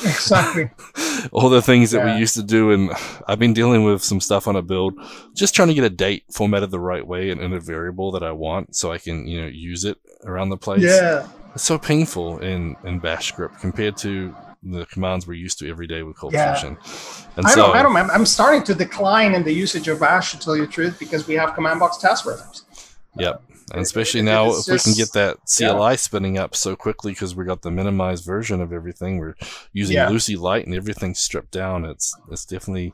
B: exactly.
A: All the things that we used to do, and I've been dealing with some stuff on a build, just trying to get a date formatted the right way and in a variable that I want, so I can you know use it around the place.
B: Yeah,
A: it's so painful in in Bash script compared to the commands we're used to every day with Cold yeah. Fusion.
B: And I so, don't, I don't, I'm starting to decline in the usage of Bash to tell you the truth because we have command box task runners.
A: Yep. And especially now, if just, we can get that CLI yeah. spinning up so quickly because we got the minimized version of everything, we're using yeah. Lucee Lite and everything's stripped down. It's it's definitely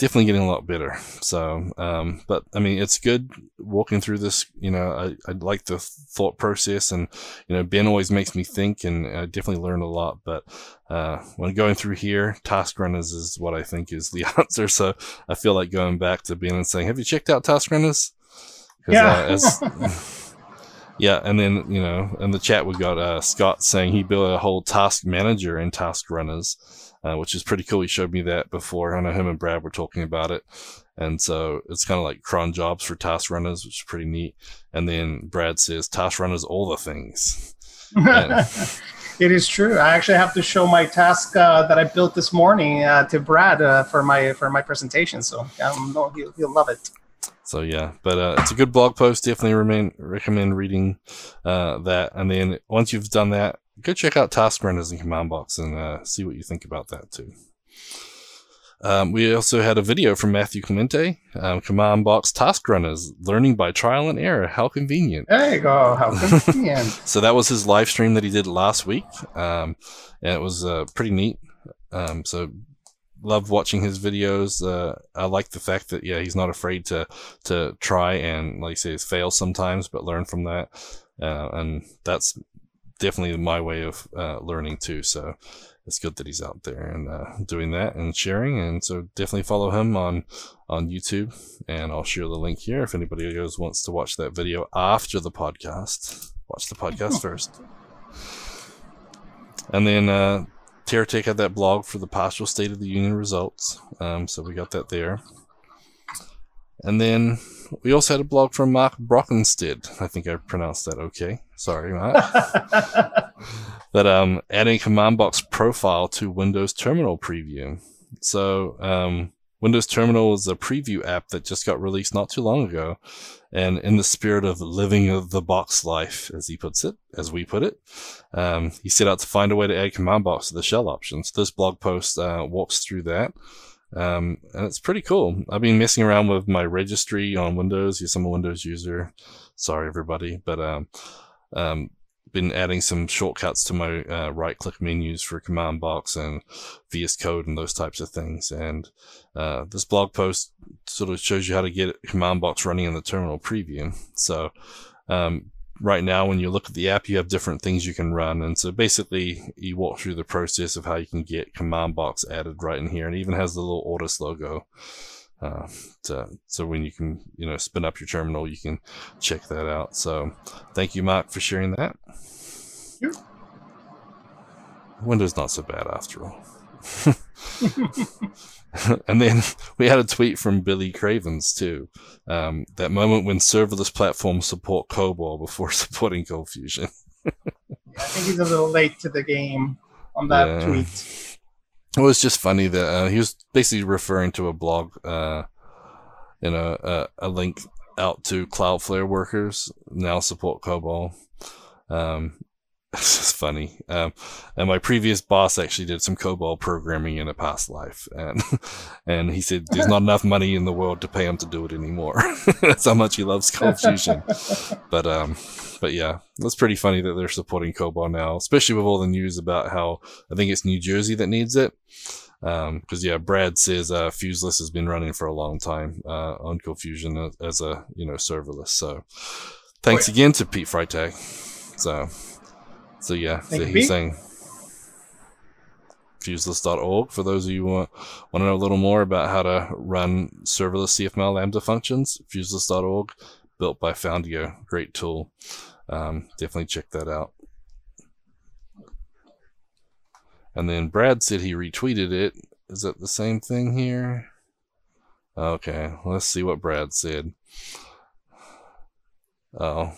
A: definitely getting a lot better. So, um, but I mean, it's good walking through this. You know, I, I like the thought process, and you know, Ben always makes me think, and I definitely learn a lot. But uh, when going through here, task runners is what I think is the answer. So I feel like going back to Ben and saying, "Have you checked out task runners?"
B: Yeah. Uh,
A: yeah, and then you know, in the chat we got uh, Scott saying he built a whole task manager and task runners, uh, which is pretty cool. He showed me that before. I know him and Brad were talking about it, and so it's kind of like cron jobs for task runners, which is pretty neat. And then Brad says task runners all the things.
B: it is true. I actually have to show my task uh, that I built this morning uh, to Brad uh, for my for my presentation. So um, no, he'll, he'll love it.
A: So yeah, but uh, it's a good blog post. Definitely remain, recommend reading uh, that. And then once you've done that, go check out Task Runners and Command Box and uh, see what you think about that too. Um, we also had a video from Matthew Clemente, um, Command Box Task Runners, learning by trial and error. How convenient!
B: There you go. How convenient.
A: so that was his live stream that he did last week, um, and it was uh, pretty neat. Um, so love watching his videos. Uh, I like the fact that yeah, he's not afraid to to try and like say fail sometimes, but learn from that. Uh, and that's definitely my way of uh, learning too. So it's good that he's out there and uh, doing that and sharing. And so definitely follow him on on YouTube, and I'll share the link here if anybody else wants to watch that video after the podcast. Watch the podcast first. And then uh, TeraTech had that blog for the partial State of the Union results, um, so we got that there. And then we also had a blog from Mark Brockenstead. I think I pronounced that okay. Sorry, Mark. that um, adding command box profile to Windows Terminal preview. So um, Windows Terminal is a preview app that just got released not too long ago. And in the spirit of living the box life, as he puts it, as we put it, um, he set out to find a way to add command box to the shell options. This blog post uh, walks through that. Um, and it's pretty cool. I've been messing around with my registry on Windows. Yes, I'm a Windows user. Sorry, everybody. But, um, um, been adding some shortcuts to my uh, right click menus for command box and VS Code and those types of things. And uh, this blog post sort of shows you how to get command box running in the terminal preview. So um, right now, when you look at the app, you have different things you can run. And so basically, you walk through the process of how you can get command box added right in here. And even has the little Ortus logo. Uh, to, so when you can, you know, spin up your terminal, you can check that out. So thank you, Mark, for sharing that. Yep. Windows not so bad after all. and then we had a tweet from Billy Cravens too. Um, that moment when serverless platforms support COBOL before supporting Cold Fusion.
B: I think he's a little late to the game on that yeah. tweet.
A: It was just funny that uh, he was basically referring to a blog, uh, you know, uh, a link out to Cloudflare workers now support COBOL. Um, it's just funny. Um, and my previous boss actually did some COBOL programming in a past life, and and he said there's not enough money in the world to pay him to do it anymore. That's how much he loves Cold Fusion. but um, but yeah, it's pretty funny that they're supporting COBOL now, especially with all the news about how I think it's New Jersey that needs it. Um, cause yeah, Brad says, uh, Fuseless has been running for a long time, uh, on Cold Fusion as a, you know, serverless. So thanks oh, yeah. again to Pete Freitag. So, so yeah, so he's saying, fuseless.org for those of you who want, want to know a little more about how to run serverless CFML Lambda functions. Fuseless.org, built by Foundeo, great tool. Um, definitely check that out. And then Brad said he retweeted it. Is that the same thing here? Okay, let's see what Brad said. Oh,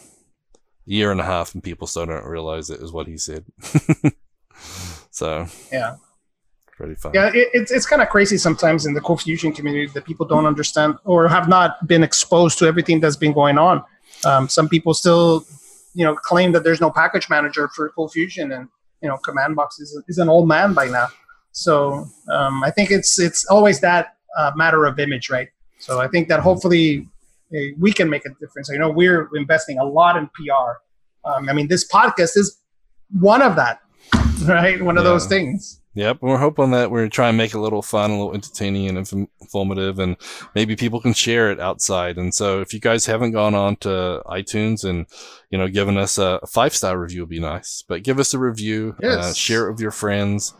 A: year and a half, and people still don't realize it is what he said. so
B: yeah,
A: pretty fun.
B: Yeah, it, it's it's kind of crazy sometimes in the ColdFusion community that people don't understand or have not been exposed to everything that's been going on. Um, some people still, you know, claim that there's no package manager for ColdFusion, and you know, command box is, is an old man by now. So um, I think it's it's always that uh, matter of image, right? So I think that hopefully we can make a difference. I know we're investing a lot in PR. Um, I mean, this podcast is one of that, right? One of those things.
A: Yep, we're hoping that we're trying to make it a little fun, a little entertaining and informative, and maybe people can share it outside. And so, if you guys haven't gone on to iTunes and you know given us a five star review, would be nice. But give us a review, uh, yes. uh, share it with your friends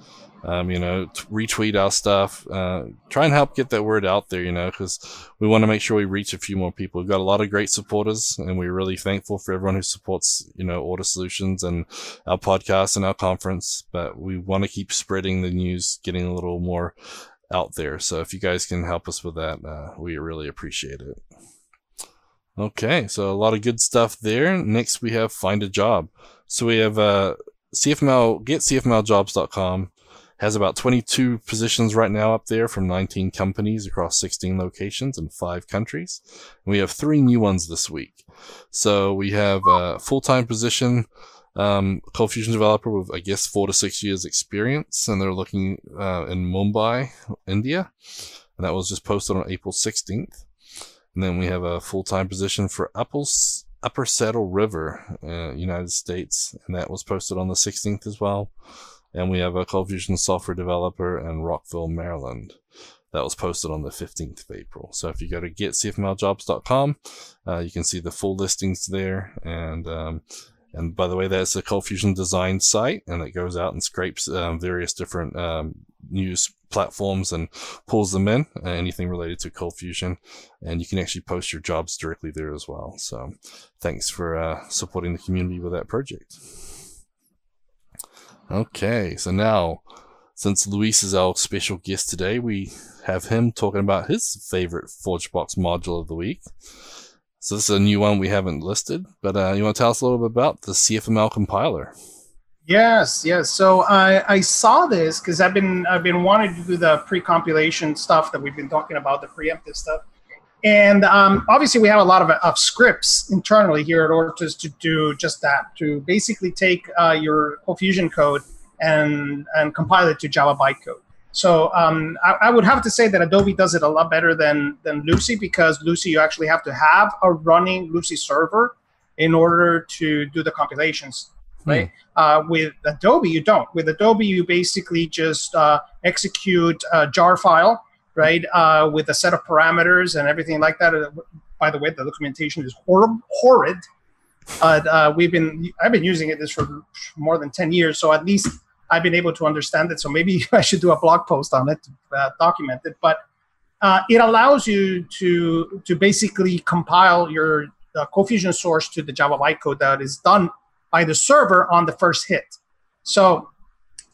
A: um, you know, t- retweet our stuff, uh, try and help get that word out there, you know, because we want to make sure we reach a few more people. We've got a lot of great supporters, and we're really thankful for everyone who supports, you know, Ortus Solutions and our podcast and our conference. But we want to keep spreading the news, getting a little more out there. So if you guys can help us with that, uh, we really appreciate it. Okay, so a lot of good stuff there. Next, we have Find a Job. So we have uh, CFML, getcfmljobs.com has about 22 positions right now up there from 19 companies across 16 locations in five countries. And we have three new ones this week. So we have a full-time position, um, ColdFusion developer with, I guess, four to six years experience. And they're looking, uh, in Mumbai, India. And that was just posted on April 16th. And then we have a full-time position for Apple's Upper Saddle River, uh, United States. And that was posted on the 16th as well. And we have a ColdFusion software developer in Rockville, Maryland. That was posted on the 15th of April. So if you go to getcfmljobs.com, uh, you can see the full listings there. And, um, and by the way, that's a ColdFusion design site and it goes out and scrapes um, various different um, news platforms and pulls them in, uh, anything related to ColdFusion. And you can actually post your jobs directly there as well. So thanks for uh, supporting the community with that project. Okay, so now, since Luis is our special guest today, we have him talking about his favorite ForgeBox module of the week. So this is a new one we haven't listed, but uh, you want to tell us a little bit about the CFML compiler?
B: Yes, yes. So I, I saw this because I've been I've been wanting to do the pre-compilation stuff that we've been talking about, the preemptive stuff. And um, obviously, we have a lot of, of scripts internally here at Ortus to do just that, to basically take uh, your Fusion code and, and compile it to Java bytecode. So um, I, I, would have to say that Adobe does it a lot better than, than Lucee because Lucee, you actually have to have a running Lucee server in order to do the compilations. Hmm. Right. Uh, with Adobe, you don't. With Adobe, you basically just uh, execute a jar file right? Uh, with a set of parameters and everything like that. Uh, by the way, the documentation is horrible, horrid. Uh, we've been I've been using it this for more than ten years, so at least I've been able to understand it. So maybe I should do a blog post on it to uh, document it. But uh, it allows you to to basically compile your ColdFusion source to the Java bytecode that is done by the server on the first hit. So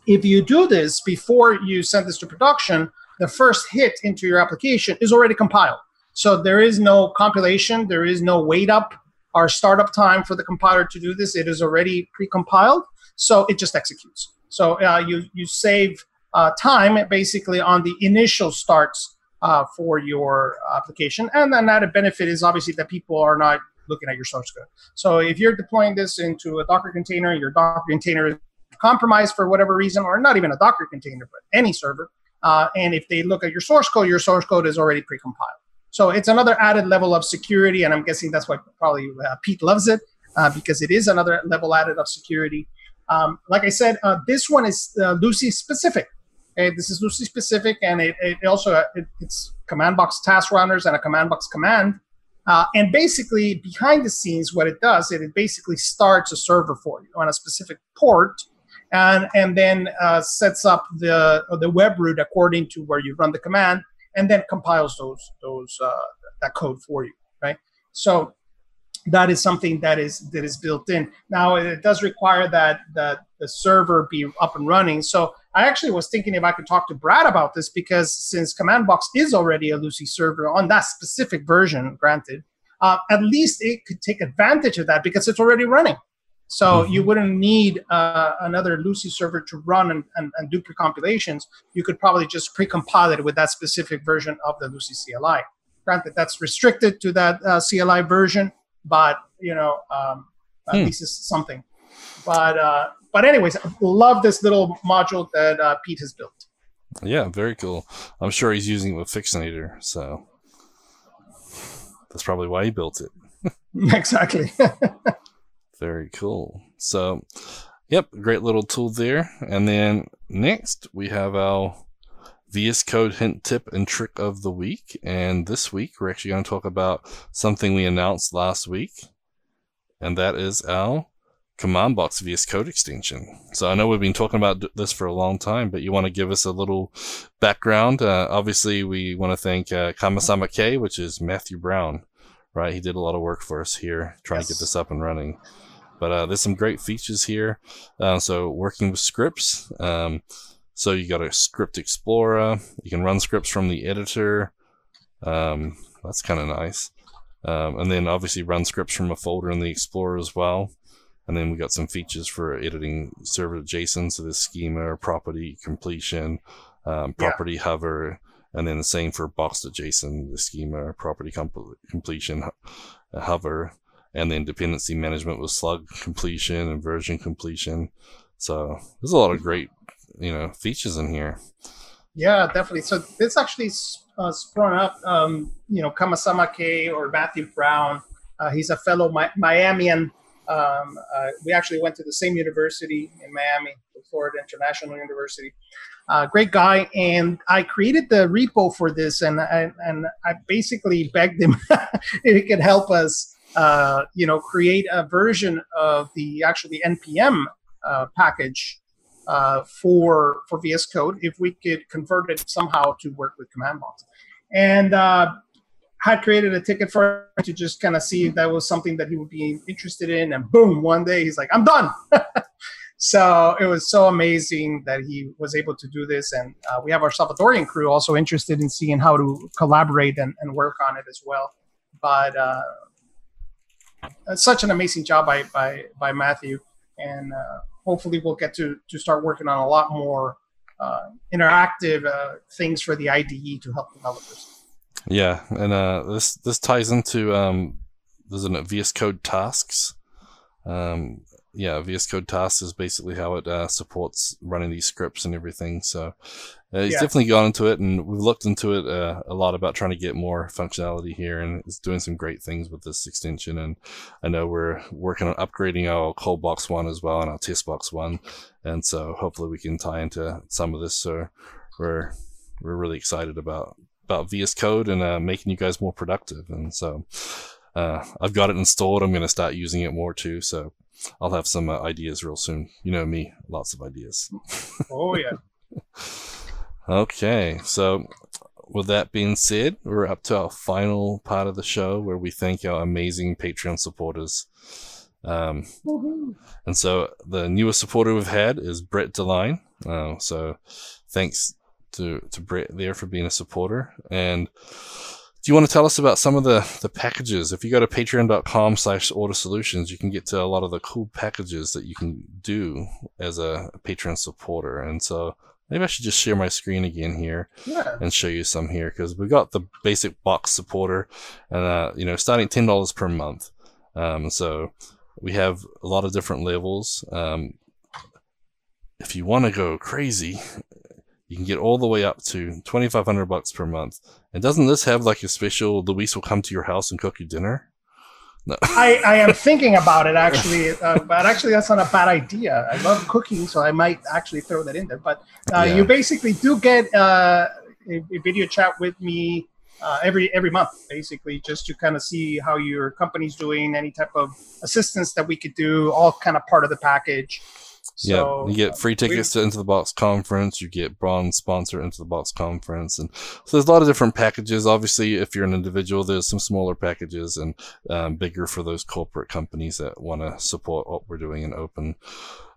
B: if you do this before you send this to production, the first hit into your application is already compiled. So there is no compilation, there is no wait up or startup time for the compiler to do this. It is already pre-compiled, so it just executes. So uh, you you save uh, time basically on the initial starts uh, for your application, and then added benefit is obviously that people are not looking at your source code. So if you're deploying this into a Docker container, your Docker container is compromised for whatever reason, or not even a Docker container, but any server, uh, and if they look at your source code, your source code is already precompiled. So it's another added level of security, and I'm guessing that's why probably uh, Pete loves it uh, because it is another level added of security. Um, like I said, uh, this one is uh, Lucee specific. Okay, this is Lucee specific, and it, it also uh, it, it's command box task runners and a command box command. And basically, behind the scenes, what it does, it, it basically starts a server for you on a specific port and and then uh, sets up the the web root according to where you run the command, and then compiles those those uh, that code for you, right? So that is something that is that is built in. Now it does require that that the server be up and running. So I actually was thinking if I could talk to Brad about this because since CommandBox is already a Lucee server on that specific version, granted, uh, at least it could take advantage of that because it's already running. So mm-hmm. you wouldn't need uh, another Lucee server to run and, and, and do pre-compilations. You could probably just pre-compile it with that specific version of the Lucee CLI. Granted, that's restricted to that uh, CLI version, but you know, um, at hmm. least it's something. But uh, but anyways, love this little module that uh, Pete has built.
A: Yeah, very cool. I'm sure he's using it with Fixinator, so that's probably why he built it.
B: exactly.
A: very cool. So, yep, great little tool there. And then next we have our VS Code hint tip and trick of the week. And this week we're actually going to talk about something we announced last week, and that is our command box VS Code extension. So I know we've been talking about this for a long time, but you want to give us a little background. Uh, obviously, we want to thank uh, Kamasama K, which is Matthew Brown, right? He did a lot of work for us here trying yes. to get this up and running. But uh, there's some great features here. Uh, so working with scripts. Um, so you got a script explorer. You can run scripts from the editor. Um, that's kind of nice. Um, and then obviously run scripts from a folder in the explorer as well. And then we got some features for editing server JSON, so the schema property completion, um, property yeah. hover, and then the same for box.json, the schema, property completion, uh, hover, and then dependency management with slug completion and version completion. So there's a lot of great, you know, features in here.
B: Yeah, definitely. So this actually uh, sprung up, um, you know, KamasamaK or Matthew Brown. Uh, he's a fellow Mi- Miamian um, uh, we actually went to the same university in Miami, the Florida International University. Uh, great guy, and I created the repo for this, and I, and I basically begged him if he could help us, uh, you know, create a version of the actually npm uh, package uh, for for VS Code if we could convert it somehow to work with CommandBox. And uh, had created a ticket for him to just kind of see if that was something that he would be interested in. And boom, one day he's like, I'm done. so it was so amazing that he was able to do this. And uh, we have our Salvadorian crew also interested in seeing how to collaborate and, and work on it as well. But uh, such an amazing job by, by, by Matthew. And uh, hopefully we'll get to, to start working on a lot more uh, interactive uh, things for the IDE to help developers.
A: Yeah, and uh, this this ties into um, there's a VS Code tasks. Um, yeah, VS Code tasks is basically how it uh, supports running these scripts and everything. So uh, he's yeah. definitely gone into it, and we've looked into it uh, a lot about trying to get more functionality here, and it's doing some great things with this extension. And I know we're working on upgrading our ColdBox one as well and our TestBox one, and so hopefully we can tie into some of this. So we're we're really excited about about VS Code and uh, making you guys more productive. And so uh, I've got it installed. I'm going to start using it more too. So I'll have some uh, ideas real soon. You know me, lots of ideas.
B: oh, yeah.
A: okay. So with that being said, we're up to our final part of the show where we thank our amazing Patreon supporters. Um, and so the newest supporter we've had is Brett Deline. Uh, so thanks to to Brett there for being a supporter. And do you want to tell us about some of the the packages? If you go to patreon.com slash ortussolutions, you can get to a lot of the cool packages that you can do as a Patreon supporter. And so maybe I should just share my screen again here yeah. and show you some here because we got the basic box supporter and uh, you know starting ten dollars per month. Um, so we have a lot of different levels. Um, if you want to go crazy you can get all the way up to 2500 bucks per month. And doesn't this have like a special Luis will come to your house and cook you dinner?
B: No. I, I am thinking about it actually, uh, but actually that's not a bad idea. I love cooking, so I might actually throw that in there. But uh, yeah. you basically do get uh, a, a, video chat with me uh, every every month, basically, just to kind of see how your company's doing, any type of assistance that we could do, all kind of part of the package.
A: So, yeah, you get free tickets to Into the Box conference. You get bronze sponsor Into the Box conference, and so there's a lot of different packages. Obviously, if you're an individual, there's some smaller packages and um, bigger for those corporate companies that want to support what we're doing in open,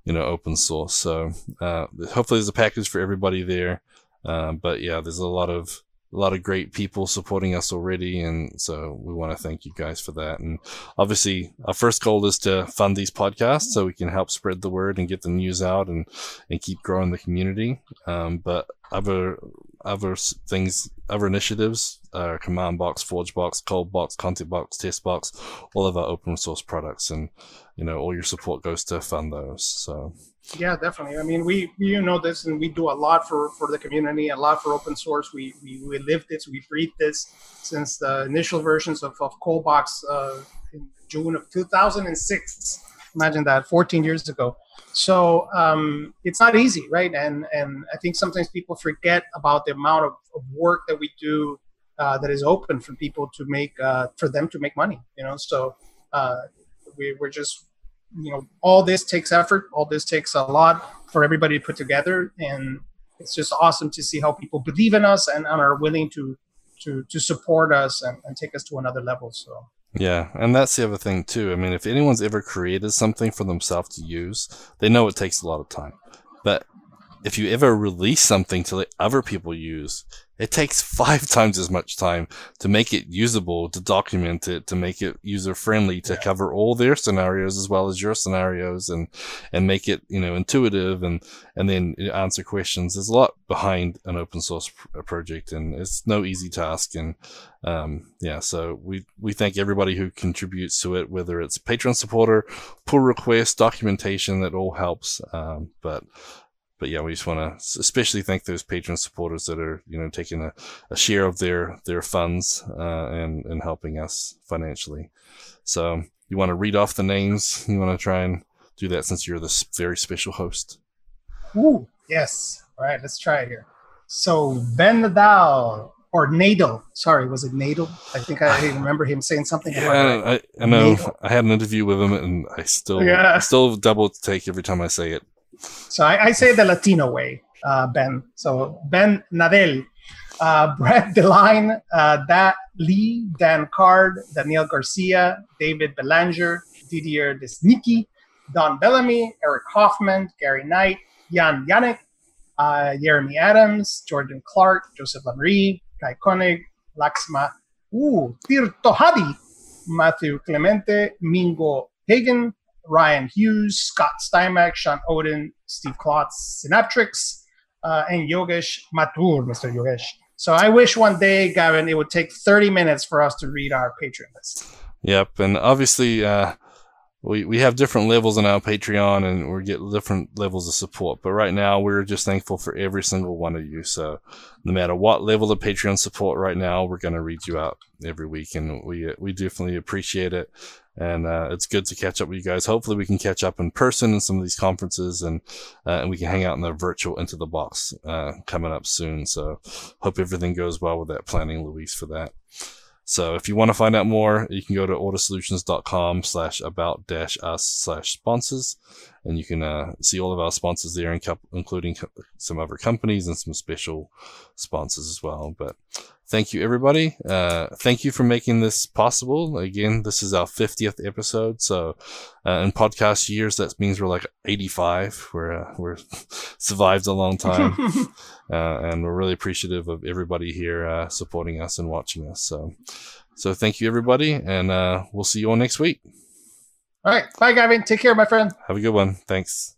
A: you know, open source. So uh, hopefully, there's a package for everybody there. Um, but yeah, there's a lot of a lot of great people supporting us already. And so we want to thank you guys for that. And obviously our first goal is to fund these podcasts so we can help spread the word and get the news out and, and keep growing the community. Um, but other, other things, other initiatives, uh, CommandBox, Forge Box, ColdBox, Content Box, TestBox, all of our open source products. And, you know, all your support goes to fund those. So
B: yeah, definitely. I mean, we you know this, and we do a lot for for the community, a lot for open source. We we, we live this, we breathe this since the initial versions of of Coldbox uh, in June of 2006. Imagine that, 14 years ago. So um, it's not easy, right? And and I think sometimes people forget about the amount of, of work that we do uh, that is open for people to make uh, for them to make money. You know, so uh, we, we're just you know all this takes effort all this takes a lot for everybody to put together and it's just awesome to see how people believe in us and, and are willing to to to support us and, and take us to another level so
A: yeah, and that's the other thing too. I mean, if anyone's ever created something for themselves to use, they know it takes a lot of time. But if you ever release something to let other people use, it takes five times as much time to make it usable, to document it, to make it user friendly, to yeah. cover all their scenarios as well as your scenarios and, and make it, you know, intuitive and, and then answer questions. There's a lot behind an open source project and it's no easy task. And, um, yeah, so we, we thank everybody who contributes to it, whether it's Patreon supporter, pull request, documentation, that all helps. Um, but, but yeah, we just want to especially thank those patron supporters that are you know taking a, a share of their their funds uh, and and helping us financially. So you want to read off the names? You want to try and do that since you're this very special host.
B: Ooh, yes. All right, let's try it here. So Ben Nadal or Nadal. Sorry, was it Nadal? I think I remember him saying something.
A: Yeah, I, I, know. Nadal. I had an interview with him, and I still, yeah. I still double take every time I say it.
B: So I, I say the Latino way, uh, Ben. So Ben Nadel, uh, Brett Deline, uh, Da Lee, Dan Card, Daniel Garcia, David Belanger, Didier Lesnicki, Don Bellamy, Eric Hoffman, Gary Knight, Jan Yannick, uh, Jeremy Adams, Jordan Clark, Joseph Lamoree, Kai Koenig, Laxma, ooh, Tirtohadi, Matthew Clemente, Mingo Hagen, Ryan Hughes, Scott Steinbeck, Sean Odin, Steve Klotz, Synaptrix, uh, and Yogesh Mathur, Mr. Yogesh. So I wish one day, Gavin, it would take 30 minutes for us to read our Patreon list.
A: Yep. And obviously, uh, we, we have different levels in our Patreon and we get different levels of support. But right now, we're just thankful for every single one of you. So no matter what level of Patreon support right now, we're going to read you out every week. And we, we definitely appreciate it. And, uh, it's good to catch up with you guys. Hopefully we can catch up in person in some of these conferences and, uh, and we can hang out in the virtual into the box, uh, coming up soon. So hope everything goes well with that planning, Luis, for that. So if you want to find out more, you can go to ortussolutions.com slash about dash us slash sponsors and you can uh, see all of our sponsors there, including some other companies and some special sponsors as well. But thank you, everybody. Uh, thank you for making this possible. Again, this is our 50th episode. So uh, in podcast years, that means we're like 85. We're, uh, we're survived a long time. Uh, and we're really appreciative of everybody here uh, supporting us and watching us. So, so thank you, everybody. And we'll see you all next week.
B: All right. Bye, Gavin. Take care, my friend.
A: Have a good one. Thanks.